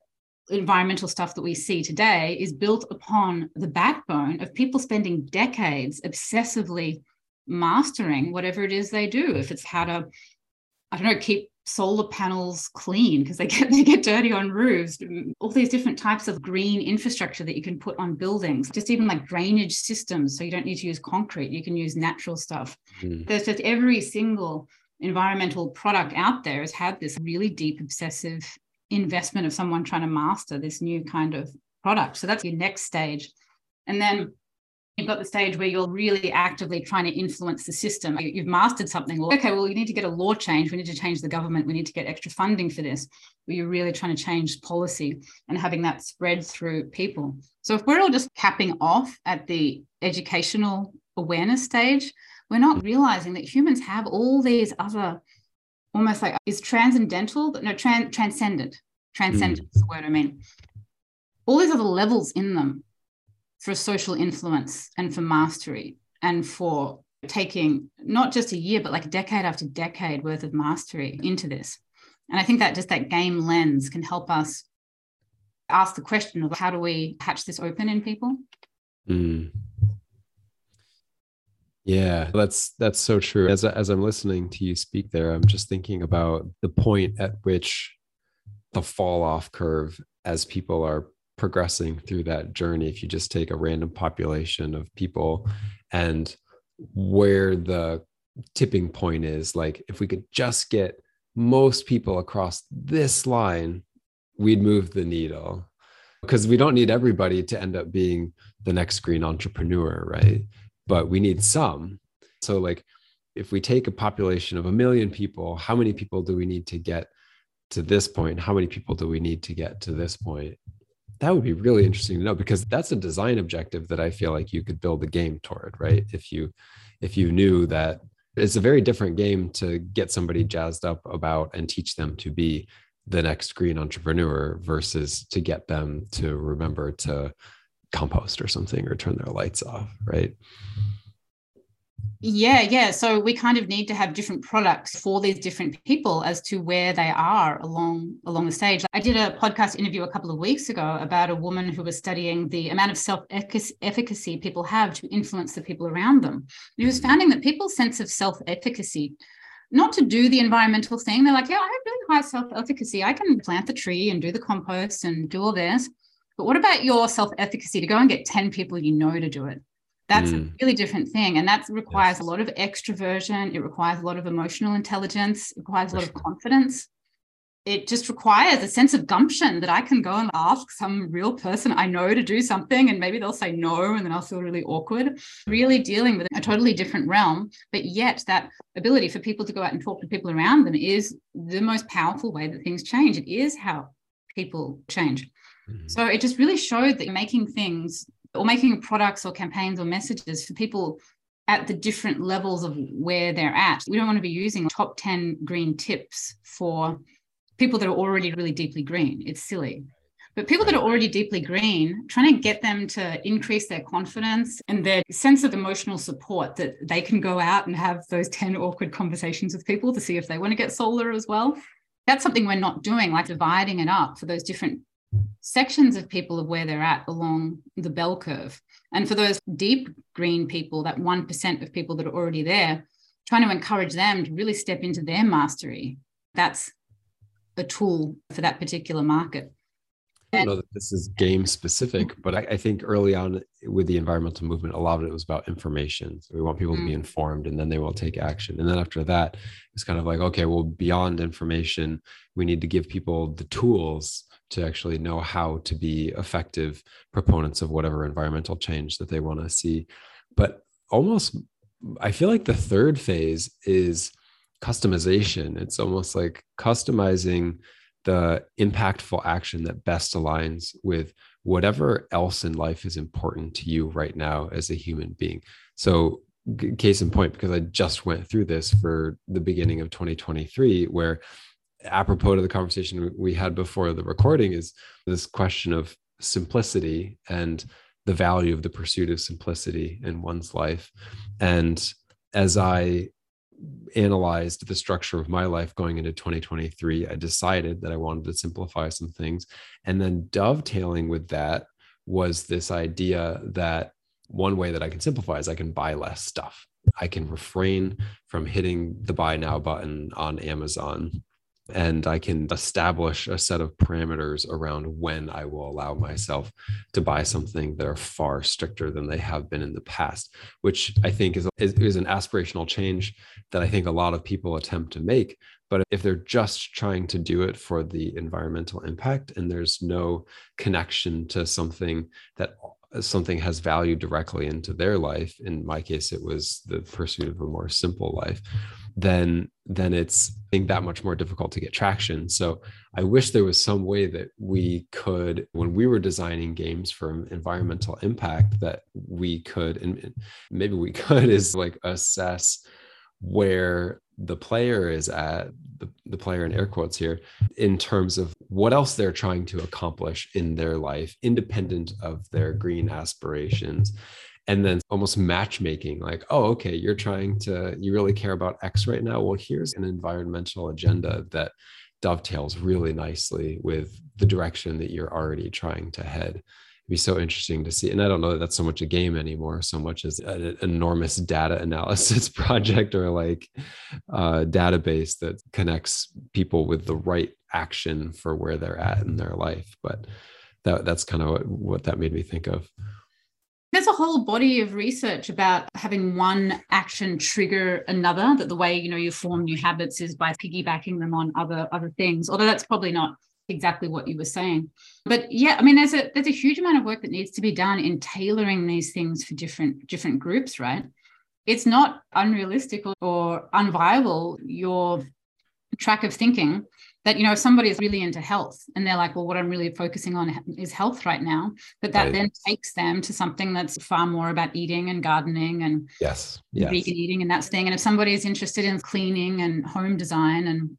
environmental stuff that we see today is built upon the backbone of people spending decades obsessively mastering whatever it is they do. If it's how to, I don't know, keep solar panels clean because they get they get dirty on roofs all these different types of green infrastructure that you can put on buildings just even like drainage systems so you don't need to use concrete you can use natural stuff mm. there's just every single environmental product out there has had this really deep obsessive investment of someone trying to master this new kind of product. So that's your next stage. And then you've got the stage where you're really actively trying to influence the system. You've mastered something. okay, well, you need to get a law change. We need to change the government. We need to get extra funding for this. But you're really trying to change policy and having that spread through people. So if we're all just capping off at the educational awareness stage, we're not realizing that humans have all these other almost like is transcendental, but no, tran- transcendent. Transcendent mm. is the word I mean. All these other levels in them for social influence and for mastery and for taking not just a year, but like decade after decade worth of mastery into this. And I think that just that game lens can help us ask the question of how do we hatch this open in people? Mm. Yeah, that's that's so true. As as I'm listening to you speak there, I'm just thinking about the point at which the fall off curve as people are progressing through that journey. If you just take a random population of people and where the tipping point is, like if we could just get most people across this line, we'd move the needle because we don't need everybody to end up being the next green entrepreneur, right? but we need some. So, like, if we take a population of a million people, how many people do we need to get to this point? How many people do we need to get to this point? That would be really interesting to know because that's a design objective that I feel like you could build a game toward, right? If you if you knew that it's a very different game to get somebody jazzed up about and teach them to be the next green entrepreneur versus to get them to remember to compost or something or turn their lights off, right? Yeah, yeah. So we kind of need to have different products for these different people as to where they are along along the stage. I did a podcast interview a couple of weeks ago about a woman who was studying the amount of self-efficacy people have to influence the people around them. He was finding that people's sense of self-efficacy not to do the environmental thing. They're like, yeah, I have really high self-efficacy. I can plant the tree and do the compost and do all this. But what about your self efficacy to go and get 10 people you know to do it? That's mm. a really different thing. And that requires yes. a lot of extroversion. It requires a lot of emotional intelligence. It requires a lot of confidence. It just requires a sense of gumption that I can go and ask some real person I know to do something, and maybe they'll say no, and then I'll feel really awkward. Really dealing with a totally different realm, but yet that ability for people to go out and talk to people around them is the most powerful way that things change. It is how people change. Mm-hmm. So it just really showed that making things or making products or campaigns or messages for people at the different levels of where they're at. We don't want to be using top 10 green tips for people that are already really deeply green. It's silly. But people that are already deeply green, trying to get them to increase their confidence and their sense of emotional support that they can go out and have those 10 awkward conversations with people to see if they want to get solar as well. That's something we're not doing, like dividing it up for those different sections of people of where they're at along the bell curve. And for those deep green people, that 1% of people that are already there, trying to encourage them to really step into their mastery. That's a tool for that particular market. I don't know that this is game specific, but I, I, think early on with the environmental movement, a lot of it was about information. So we want people mm. to be mm. informed and then they will take action. And then after that, it's kind of like, okay, well, beyond information, we need to give people the tools to actually know how to be effective proponents of whatever environmental change that they want to see. But almost, I feel like the third phase is customization. It's almost like customizing the impactful action that best aligns with whatever else in life is important to you right now as a human being. So, case in point, because I just went through this for the beginning of 2023, where apropos to the conversation we had before the recording is this question of simplicity and the value of the pursuit of simplicity in one's life. And as I analyzed the structure of my life going into 2023, I decided that I wanted to simplify some things. And then dovetailing with that was this idea that one way that I can simplify is I can buy less stuff. I can refrain from hitting the buy now button on Amazon and I can establish a set of parameters around when I will allow myself to buy something that are far stricter than they have been in the past, which I think is, is, is an aspirational change that I think a lot of people attempt to make. But if they're just trying to do it for the environmental impact and there's no connection to something that something has value directly into their life. In my case it was the pursuit of a more simple life. Then then it's I think that much more difficult to get traction. So i wish there was some way that we could when we were designing games for environmental impact that we could and maybe we could is like assess where the player is at the, the player in air quotes here in terms of what else they're trying to accomplish in their life independent of their green aspirations. And then almost matchmaking like oh okay you're trying to you really care about x right now. Well here's an environmental agenda that dovetails really nicely with the direction that you're already trying to head be so interesting to see. And I don't know that that's so much a game anymore, so much as an enormous data analysis project or like a database that connects people with the right action for where they're at in their life. But that that's kind of what, what that made me think of. There's a whole body of research about having one action trigger another. That the way you know you form new habits is by piggybacking them on other other things. Although that's probably not exactly what you were saying but yeah i mean there's a there's a huge amount of work that needs to be done in tailoring these things for different different groups right it's not unrealistic or, or unviable your track of thinking that you know if somebody is really into health and they're like well what i'm really focusing on is health right now but that right. then takes them to something that's far more about eating and gardening and yes, yes. vegan eating and that thing and if somebody is interested in cleaning and home design and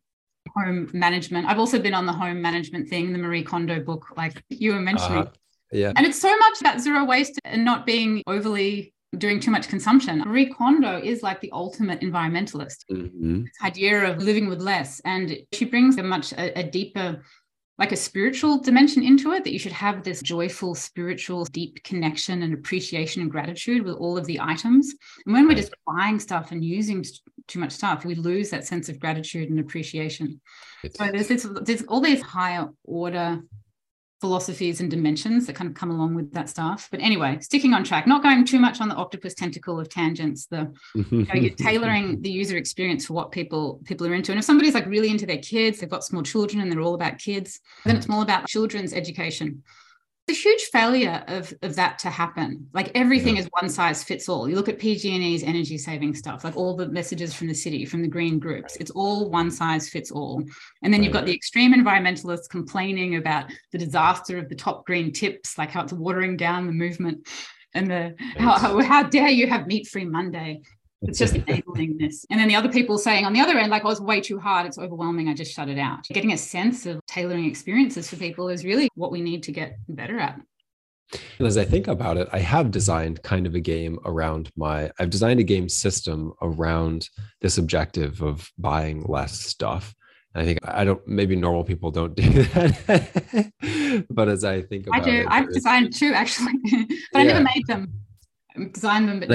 home management. I've also been on the home management thing, the Marie Kondo book, like you were mentioning. Uh, yeah. And it's so much about zero waste and not being overly doing too much consumption. Marie Kondo is like the ultimate environmentalist. Mm-hmm. This idea of living with less. And she brings a much a, a deeper like a spiritual dimension into it that you should have this joyful spiritual deep connection and appreciation and gratitude with all of the items and when we're just buying stuff and using too much stuff we lose that sense of gratitude and appreciation it's, so there's this there's all these higher order philosophies and dimensions that kind of come along with that stuff. But anyway, sticking on track, not going too much on the octopus tentacle of tangents. The you know, you're tailoring the user experience for what people people are into. And if somebody's like really into their kids, they've got small children and they're all about kids, then it's mm. more about children's education a huge failure of, of that to happen. Like everything yeah. is one size fits all. You look at PG&E's energy saving stuff, like all the messages from the city, from the green groups, it's all one size fits all. And then right. you've got the extreme environmentalists complaining about the disaster of the top green tips, like how it's watering down the movement and the how, how, how dare you have meat free Monday it's just enabling this. And then the other people saying on the other end, like, oh, it's way too hard. It's overwhelming. I just shut it out. Getting a sense of tailoring experiences for people is really what we need to get better at. And as I think about it, I have designed kind of a game around my, I've designed a game system around this objective of buying less stuff. And I think I don't, maybe normal people don't do that. but as I think about I do, it, I've designed two actually, but I never made them. Designed them, but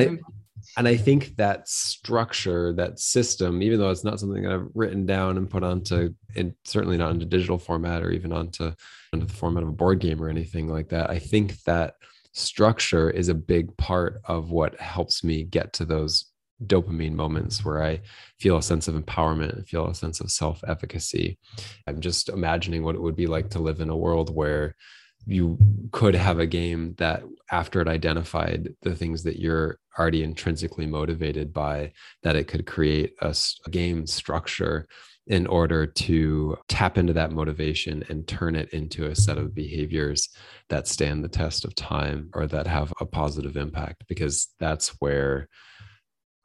and I think that structure, that system, even though it's not something that I've written down and put onto, and certainly not into digital format or even onto, onto the format of a board game or anything like that, I think that structure is a big part of what helps me get to those dopamine moments where I feel a sense of empowerment, feel a sense of self efficacy. I'm just imagining what it would be like to live in a world where you could have a game that after it identified the things that you're already intrinsically motivated by that it could create a, a game structure in order to tap into that motivation and turn it into a set of behaviors that stand the test of time or that have a positive impact. Because that's where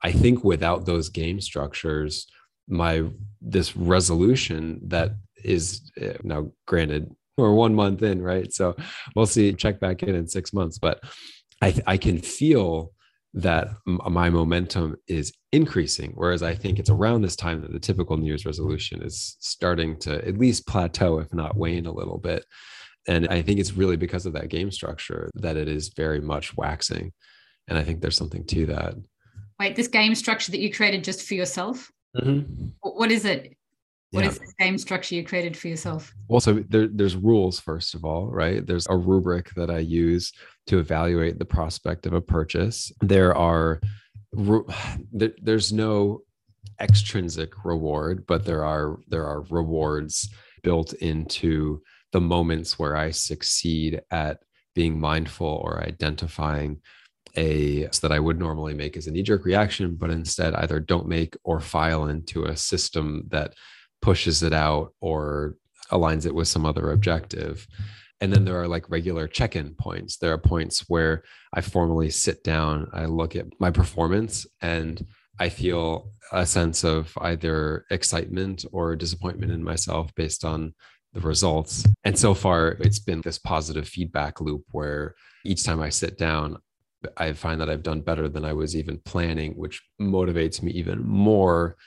i think without those game structures my this resolution that is eh, now granted we're one month in right so we'll see check back in in six months but i i can feel that my momentum is increasing. Whereas I think it's around this time that the typical New Year's resolution is starting to at least plateau, if not wane a little bit. And I think it's really because of that game structure that it is very much waxing. And I think there's something to that. Wait, this game structure that you created just for yourself? Mm-hmm. What is it? What yeah. is the game structure you created for yourself? Well, so there, there's rules, first of all, right? There's a rubric that I use to evaluate the prospect of a purchase. There are, there's no extrinsic reward, but there are there are rewards built into the moments where I succeed at being mindful or identifying a that I would normally make as a knee jerk reaction, but instead either don't make or file into a system that pushes it out or aligns it with some other objective. And then there are like regular check in points. There are points where I formally sit down, I look at my performance, and I feel a sense of either excitement or disappointment in myself based on the results. And so far, it's been this positive feedback loop where each time I sit down, I find that I've done better than I was even planning, which motivates me even more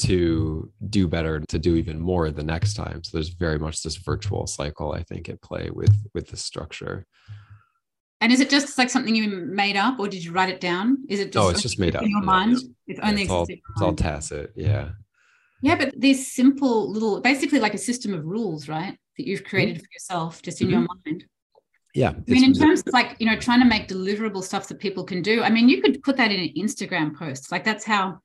to do better to do even more the next time. So there's very much this virtual cycle i think at play with with the structure. And is it just like something you made up or did you write it down? Is it just no it's just made up. in your mind? It's only it's all, it's all tacit yeah. Yeah but these simple little basically like a system of rules right that you've created mm-hmm. for yourself just in mm-hmm. your mind. Yeah i mean in terms of like you know trying to make deliverable stuff that people can do i mean you could put that in an instagram post. Like that's how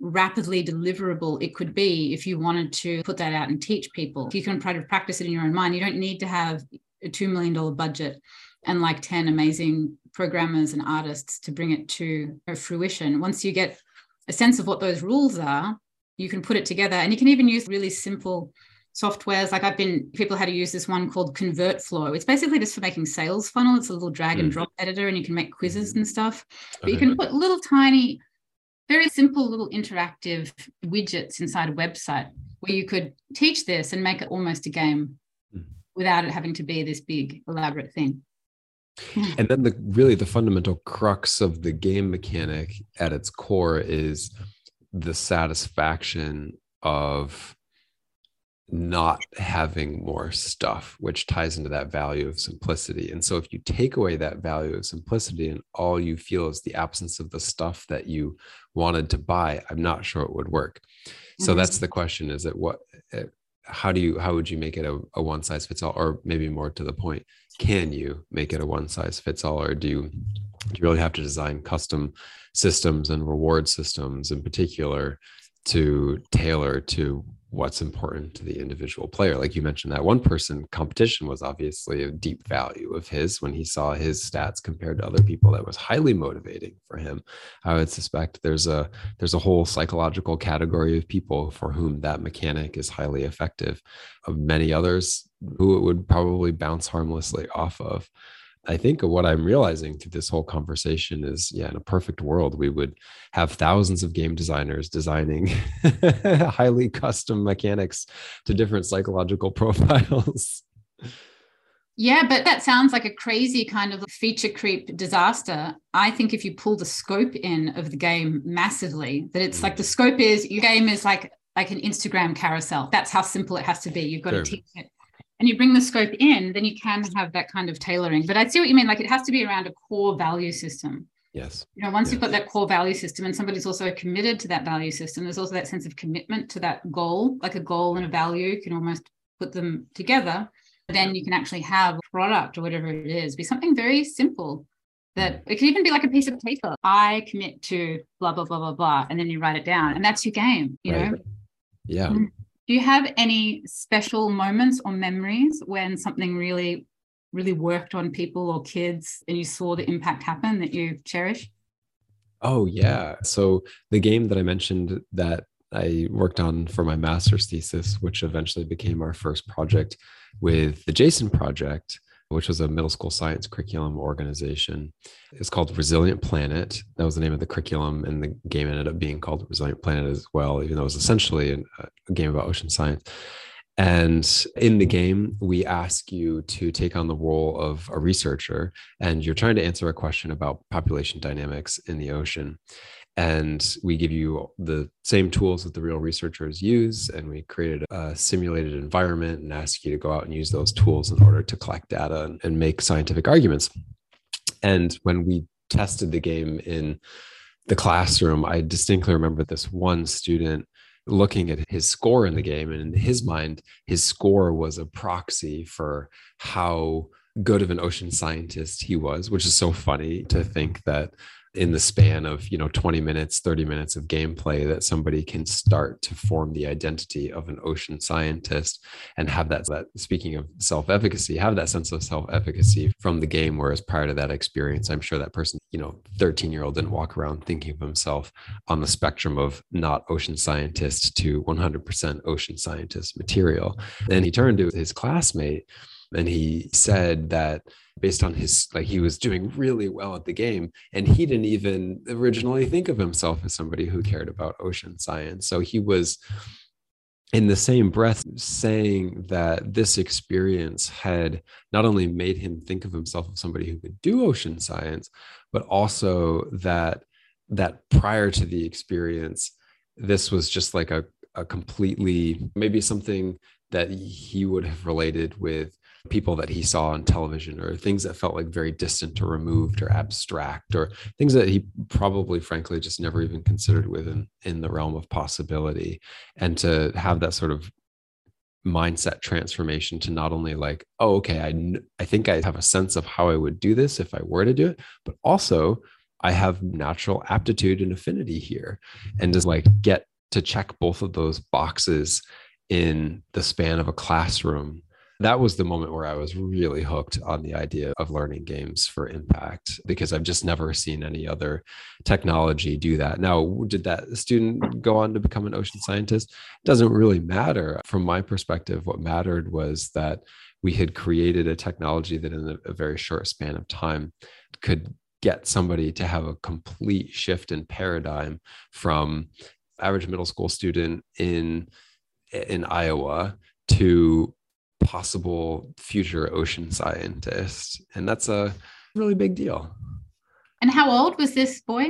rapidly deliverable it could be if you wanted to put that out and teach people. If you can try to practice it in your own mind, you don't need to have a $2 million budget and like 10 amazing programmers and artists to bring it to fruition. Once you get a sense of what those rules are, you can put it together and you can even use really simple softwares. Like I've been, people had to use this one called ConvertFlow. It's basically just for making sales funnel. It's a little drag and hmm. drop editor and you can make quizzes and stuff. But okay. you can put little tiny very simple little interactive widgets inside a website where you could teach this and make it almost a game mm-hmm. without it having to be this big elaborate thing and then the really the fundamental crux of the game mechanic at its core is the satisfaction of not having more stuff, which ties into that value of simplicity. And so, if you take away that value of simplicity and all you feel is the absence of the stuff that you wanted to buy, I'm not sure it would work. Mm-hmm. So, that's the question is it what, eh, how do you, how would you make it a, a one size fits all? Or maybe more to the point, can you make it a one size fits all? Or do you, do you really have to design custom systems and reward systems in particular to tailor to what's important to the individual player. Like you mentioned, that one person competition was obviously a deep value of his when he saw his stats compared to other people. That was highly motivating for him. I would suspect there's a there's a whole psychological category of people for whom that mechanic is highly effective. Of many others who it would probably bounce harmlessly off of. I think what I'm realizing through this whole conversation is, yeah, in a perfect world, we would have thousands of game designers designing highly custom mechanics to different psychological profiles. Yeah, but that sounds like a crazy kind of feature creep disaster. I think if you pull the scope in of the game massively, that it's mm. like the scope is your game is like like an Instagram carousel. That's how simple it has to be. You've got sure. to teach it and you bring the scope in, then you can have that kind of tailoring. But I see what you mean. Like it has to be around a core value system. Yes. You know, once yes. you've got that core value system and somebody's also committed to that value system, there's also that sense of commitment to that goal, like a goal and a value, can almost put them together. Then you can actually have a product or whatever it is be something very simple that it can even be like a piece of paper. I commit to blah, blah, blah, blah, blah. And then you write it down and that's your game, you right. know? Yeah. Mm-hmm. Do you have any special moments or memories when something really, really worked on people or kids and you saw the impact happen that you cherish? Oh, yeah. So the game that I mentioned that I worked on for my master's thesis, which eventually became our first project with the Jason Project, which was a middle school science curriculum organization. It's called Resilient Planet. That was the name of the curriculum, and the game ended up being called Resilient Planet as well, even though it was essentially uh, a game about ocean science. And in the game, we ask you to take on the role of a researcher, and you're trying to answer a question about population dynamics in the ocean. And we give you the same tools that the real researchers use. And we created a simulated environment and ask you to go out and use those tools in order to collect data and, and make scientific arguments. And when we tested the game in the classroom, I distinctly remember this one student looking at his score in the game. And in his mind, his score was a proxy for how good of an ocean scientist he was, which is so funny to think that in the span of you know 20 minutes 30 minutes of gameplay that somebody can start to form the identity of an ocean scientist and have that, that speaking of self-efficacy have that sense of self-efficacy from the game. Whereas prior to that experience i'm sure that person you know 13 year old didn't walk around thinking of himself on the spectrum of not ocean scientist to 100% ocean scientist material. And he turned to his classmate and he said that based on his like he was doing really well at the game and he didn't even originally think of himself as somebody who cared about ocean science. So he was in the same breath saying that this experience had not only made him think of himself as somebody who could do ocean science but also that that prior to the experience this was just like a, a completely maybe something that he would have related with people that he saw on television or things that felt like very distant or removed or abstract or things that he probably frankly just never even considered within in the realm of possibility. And to have that sort of mindset transformation to not only like oh okay I I think I have a sense of how I would do this if I were to do it but also I have natural aptitude and affinity here and just like get to check both of those boxes in the span of a classroom that was the moment where I was really hooked on the idea of learning games for impact because I've just never seen any other technology do that. Now, did that student go on to become an ocean scientist? Doesn't really matter. From my perspective, what mattered was that we had created a technology that in a, very short span of time could get somebody to have a complete shift in paradigm from average middle school student in in Iowa to possible future ocean scientist. And that's a really big deal. And how old was this boy?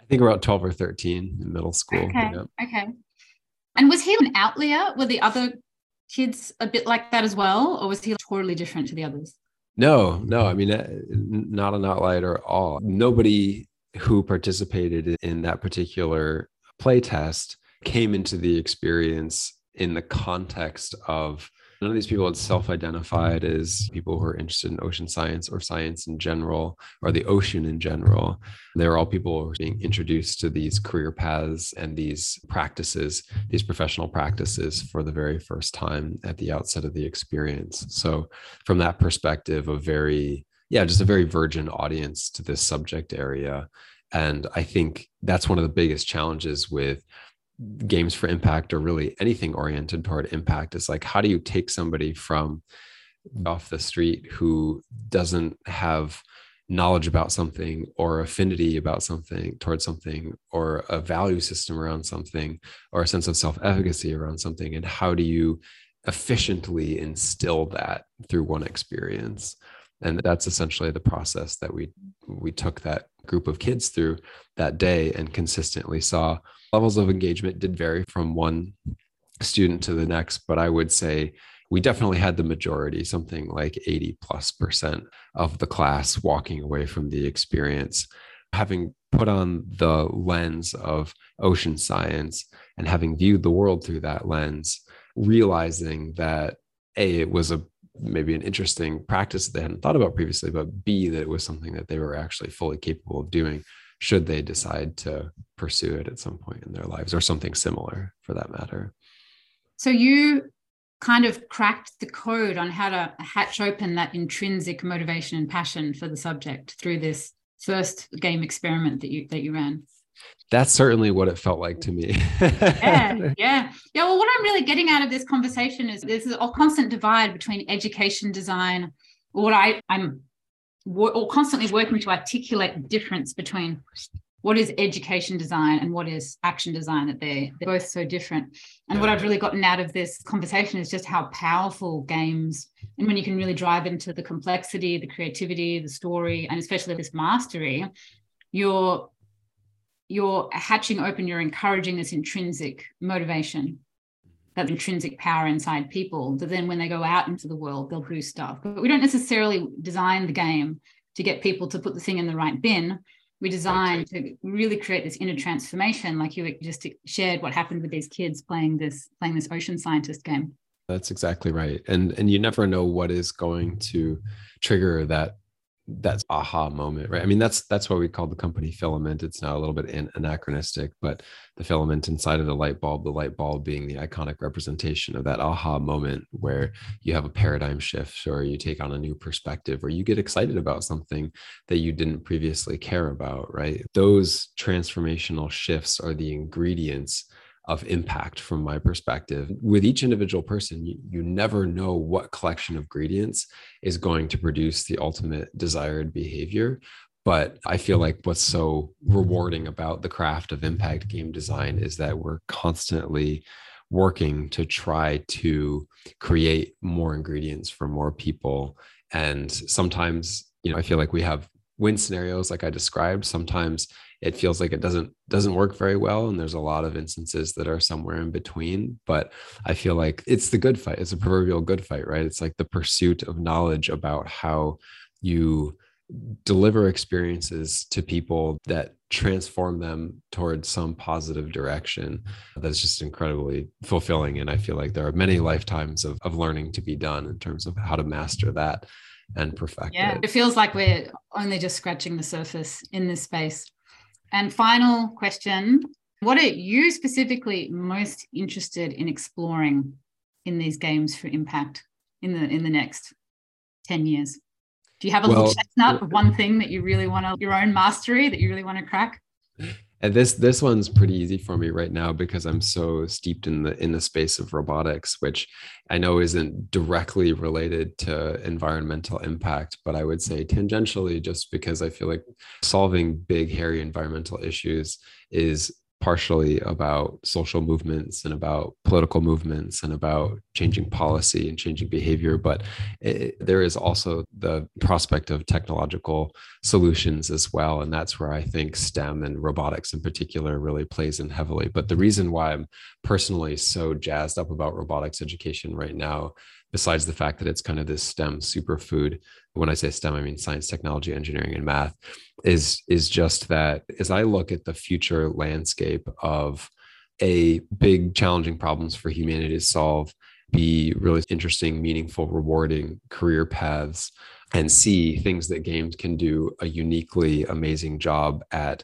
I think around 12 or 13 in middle school. Okay. Yeah. Okay. And was he an outlier? Were the other kids a bit like that as well? Or was he totally different to the others? No, no. I mean, uh, not an outlier at all. Nobody who participated in that particular play test came into the experience in the context of None of these people had self identified as people who are interested in ocean science or science in general or the ocean in general. They were all people who were being introduced to these career paths and these practices, these professional practices for the very first time at the outset of the experience. So, from that perspective, a very, yeah, just a very virgin audience to this subject area. And I think that's one of the biggest challenges with games for impact or really anything oriented toward impact is like how do you take somebody from off the street who doesn't have knowledge about something or affinity about something towards something or a value system around something or a sense of self-efficacy around something? And how do you efficiently instill that through one experience and that's essentially the process that we we took that group of kids through that day and consistently saw levels of engagement did vary from one student to the next, but I would say we definitely had the majority, something like 80 plus percent of the class walking away from the experience, having put on the lens of ocean science and having viewed the world through that lens, realizing that A, it was a maybe an interesting practice that they hadn't thought about previously, but B, that it was something that they were actually fully capable of doing should they decide to pursue it at some point in their lives or something similar for that matter. So you kind of cracked the code on how to hatch open that intrinsic motivation and passion for the subject through this first game experiment that you that you ran. That's certainly what it felt like to me. yeah, yeah. Yeah. Well, what I'm really getting out of this conversation is there's a constant divide between education design, what I, I'm or constantly working to articulate the difference between what is education design and what is action design that they're, they're both so different and yeah. what i've really gotten out of this conversation is just how powerful games and when you can really drive into the complexity the creativity the story and especially this mastery you're you're hatching open you're encouraging this intrinsic motivation that intrinsic power inside people that then when they go out into the world they'll do stuff. But we don't necessarily design the game to get people to put the thing in the right bin. We designed to really create this inner transformation like you just shared what happened with these kids playing this playing this ocean scientist game. That's exactly right. And and you never know what is going to trigger that that's aha moment right? I mean that's that's why we call the company filament. It's now a little bit anachronistic but the filament inside of the light bulb the light bulb being the iconic representation of that aha moment where you have a paradigm shift or you take on a new perspective or you get excited about something that you didn't previously care about right? Those transformational shifts are the ingredients of impact from my perspective. With each individual person, you, you never know what collection of gradients is going to produce the ultimate desired behavior. But I feel like what's so rewarding about the craft of impact game design is that we're constantly working to try to create more ingredients for more people. And sometimes, you know, I feel like we have win scenarios like I described. Sometimes it feels like it doesn't doesn't work very well and there's a lot of instances that are somewhere in between but i feel like it's the good fight it's a proverbial good fight right? It's like the pursuit of knowledge about how you deliver experiences to people that transform them towards some positive direction. That's just incredibly fulfilling and i feel like there are many lifetimes of, of learning to be done in terms of how to master that and perfect yeah it. it feels like we're only just scratching the surface in this space and final question What are you specifically most interested in exploring in these games for impact in the in the next 10 years? Do you have a well, little chestnut of one thing that you really want to your own mastery that you really want to crack? And this this one's pretty easy for me right now because i'm so steeped in the in the space of robotics which i know isn't directly related to environmental impact but i would say tangentially just because i feel like solving big hairy environmental issues is partially about social movements and about political movements and about changing mm-hmm. policy and changing behavior but it, there is also the prospect of technological solutions as well and that's where i think stem and robotics in particular really plays in heavily. But the reason why i'm personally so jazzed up about robotics education right now besides the fact that it's kind of this STEM superfood. When I say STEM, I mean science, technology, engineering, and math, is, is just that as I look at the future landscape of a big challenging problems for humanity to solve, be really interesting, meaningful, rewarding career paths, and see things that games can do a uniquely amazing job at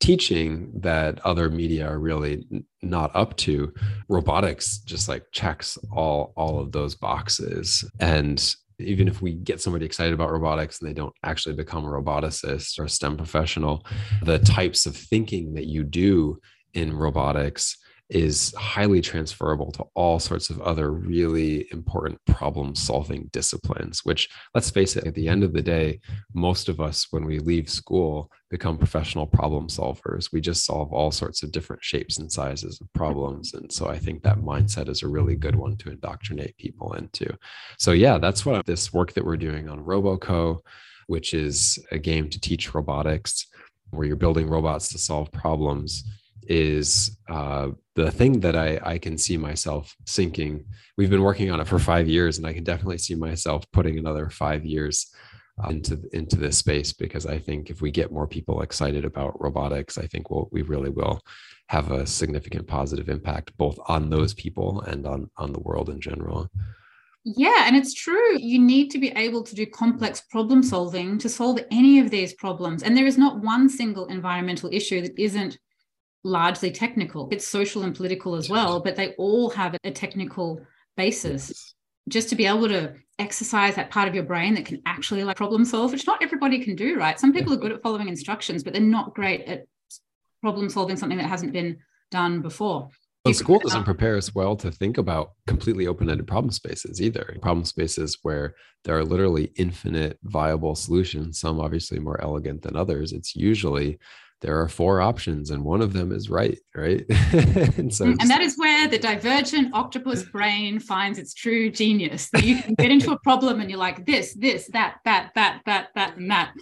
teaching that other media are really not up to robotics just like checks all all of those boxes. And even if we get somebody excited about robotics and they don't actually become a roboticist or a STEM professional, the types of thinking that you do in robotics is highly transferable to all sorts of other really important problem solving disciplines which let's face it at the end of the day most of us when we leave school become professional problem solvers. We just solve all sorts of different shapes and sizes of problems and so i think that mindset is a really good one to indoctrinate people into. So yeah that's what this work that we're doing on roboco which is a game to teach robotics where you're building robots to solve problems is uh, the thing that I, I can see myself sinking. We've been working on it for five years, and I can definitely see myself putting another five years uh, into into this space because I think if we get more people excited about robotics, I think we'll, we really will have a significant positive impact both on those people and on on the world in general. Yeah, and it's true. You need to be able to do complex problem solving to solve any of these problems. And there is not one single environmental issue that isn't largely technical. It's social and political as well, but they all have a technical basis. Yes. Just to be able to exercise that part of your brain that can actually like problem solve, which not everybody can do, right? Some people are good at following instructions, but they're not great at problem solving something that hasn't been done before. Well, school doesn't prepare us well to think about completely open-ended problem spaces either. Problem spaces where there are literally infinite viable solutions, some obviously more elegant than others. It's usually there are four options and one of them is right right? And so mm, and that is where the divergent octopus brain finds its true genius that you can get into a problem and you're like this this that that that that that and that.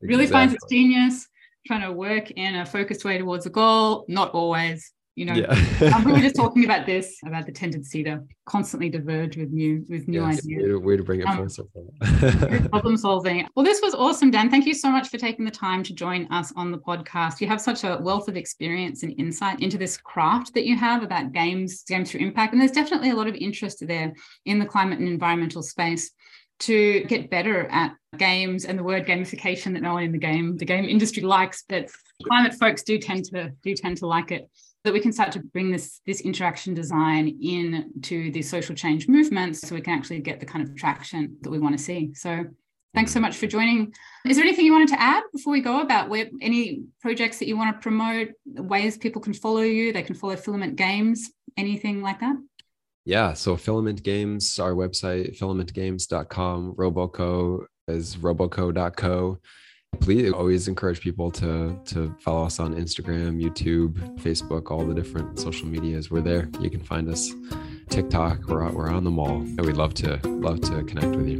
Really exactly. finds its genius trying to work in a focused way towards a goal not always you know? Yeah. um, we were just talking about this about the tendency to constantly diverge with new with new yes, ideas. way to, to bring it um, full problem solving. Well this was awesome dan. Thank you so much for taking the time to join us on the podcast. You have such a wealth of experience and insight into this craft that you have about games games through impact. And there's definitely a lot of interest there in the climate and environmental space to get better at games and the word gamification that no one in the game the game industry likes but climate folks do tend to do tend to like it that we can start to bring this this interaction design into the social change movements so we can actually get the kind of traction that we want to see. So thanks so much for joining. Is there anything you wanted to add before we go about where any projects that you want to promote ways people can follow you they can follow filament games anything like that? Yeah so filament games our website filamentgames.com roboco is roboco.co please always encourage people to to follow us on instagram youtube facebook all the different social medias. We're there. You can find us. Tiktok we're, we're on them all and we'd love to love to connect with you.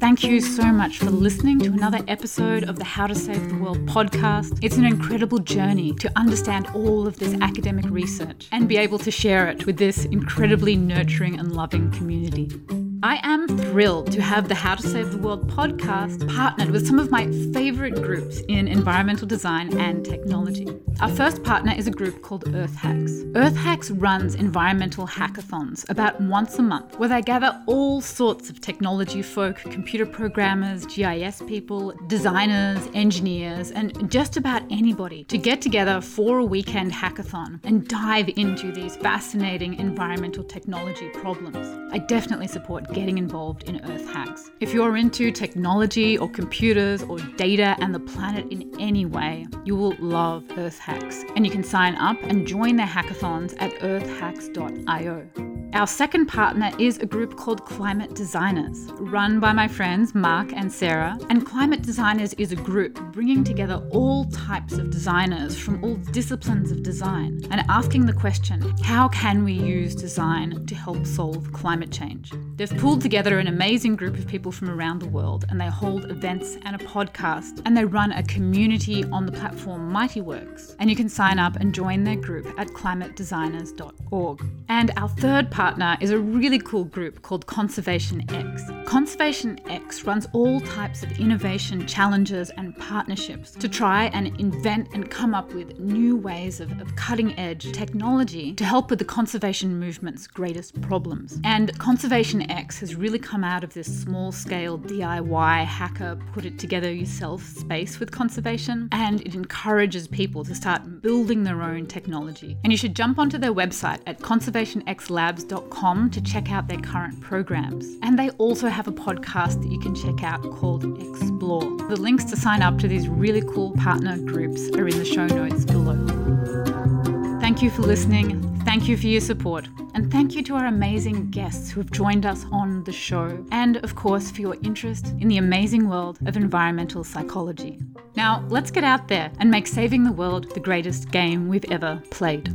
Thank you so much for listening to another episode of the How to Save the World podcast. It's an incredible journey to understand all of this academic research and be able to share it with this incredibly nurturing and loving community. I am thrilled to have the How to Save the World podcast partnered with some of my favorite groups in environmental design and technology. Our first partner is a group called Earth Hacks. Earth Hacks runs environmental hackathons about once a month where they gather all sorts of technology folk, computer programmers, GIS people, designers, engineers, and just about anybody to get together for a weekend hackathon and dive into these fascinating environmental technology problems. I definitely support getting involved in Earth hacks. If you're into technology or computers or data and the planet in any way, you will love Earth hacks. And you can sign up and join their hackathons at earthhacks.io. Our second partner is a group called Climate Designers, run by my friends Mark and Sarah. And Climate Designers is a group bringing together all types of designers from all disciplines of design and asking the question how can we use design to help solve climate change? Pulled together an amazing group of people from around the world and they hold events and a podcast and they run a community on the platform Mighty Networks. And you can sign up and join their group at climatedesigners.org. And our third partner is a really cool group called Conservation X. Conservation X runs all types of innovation challenges and partnerships to try and invent and come up with new ways of, of cutting edge technology to help with the conservation movement's greatest problems. And Conservation X has really come out of this small scale DIY hacker, put it together yourself space with conservation, and it encourages people to start building their own technology. And you should jump onto their website at conservationxlabs.com to check out their current programs. And they also have a podcast that you can check out called Explore. The links to sign up to these really cool partner groups are in the show notes below. Thank you for listening. Thank you for your support. And thank you to our amazing guests who have joined us on the show. And of course, for your interest in the amazing world of environmental psychology. Now, let's get out there and make saving the world the greatest game we've ever played.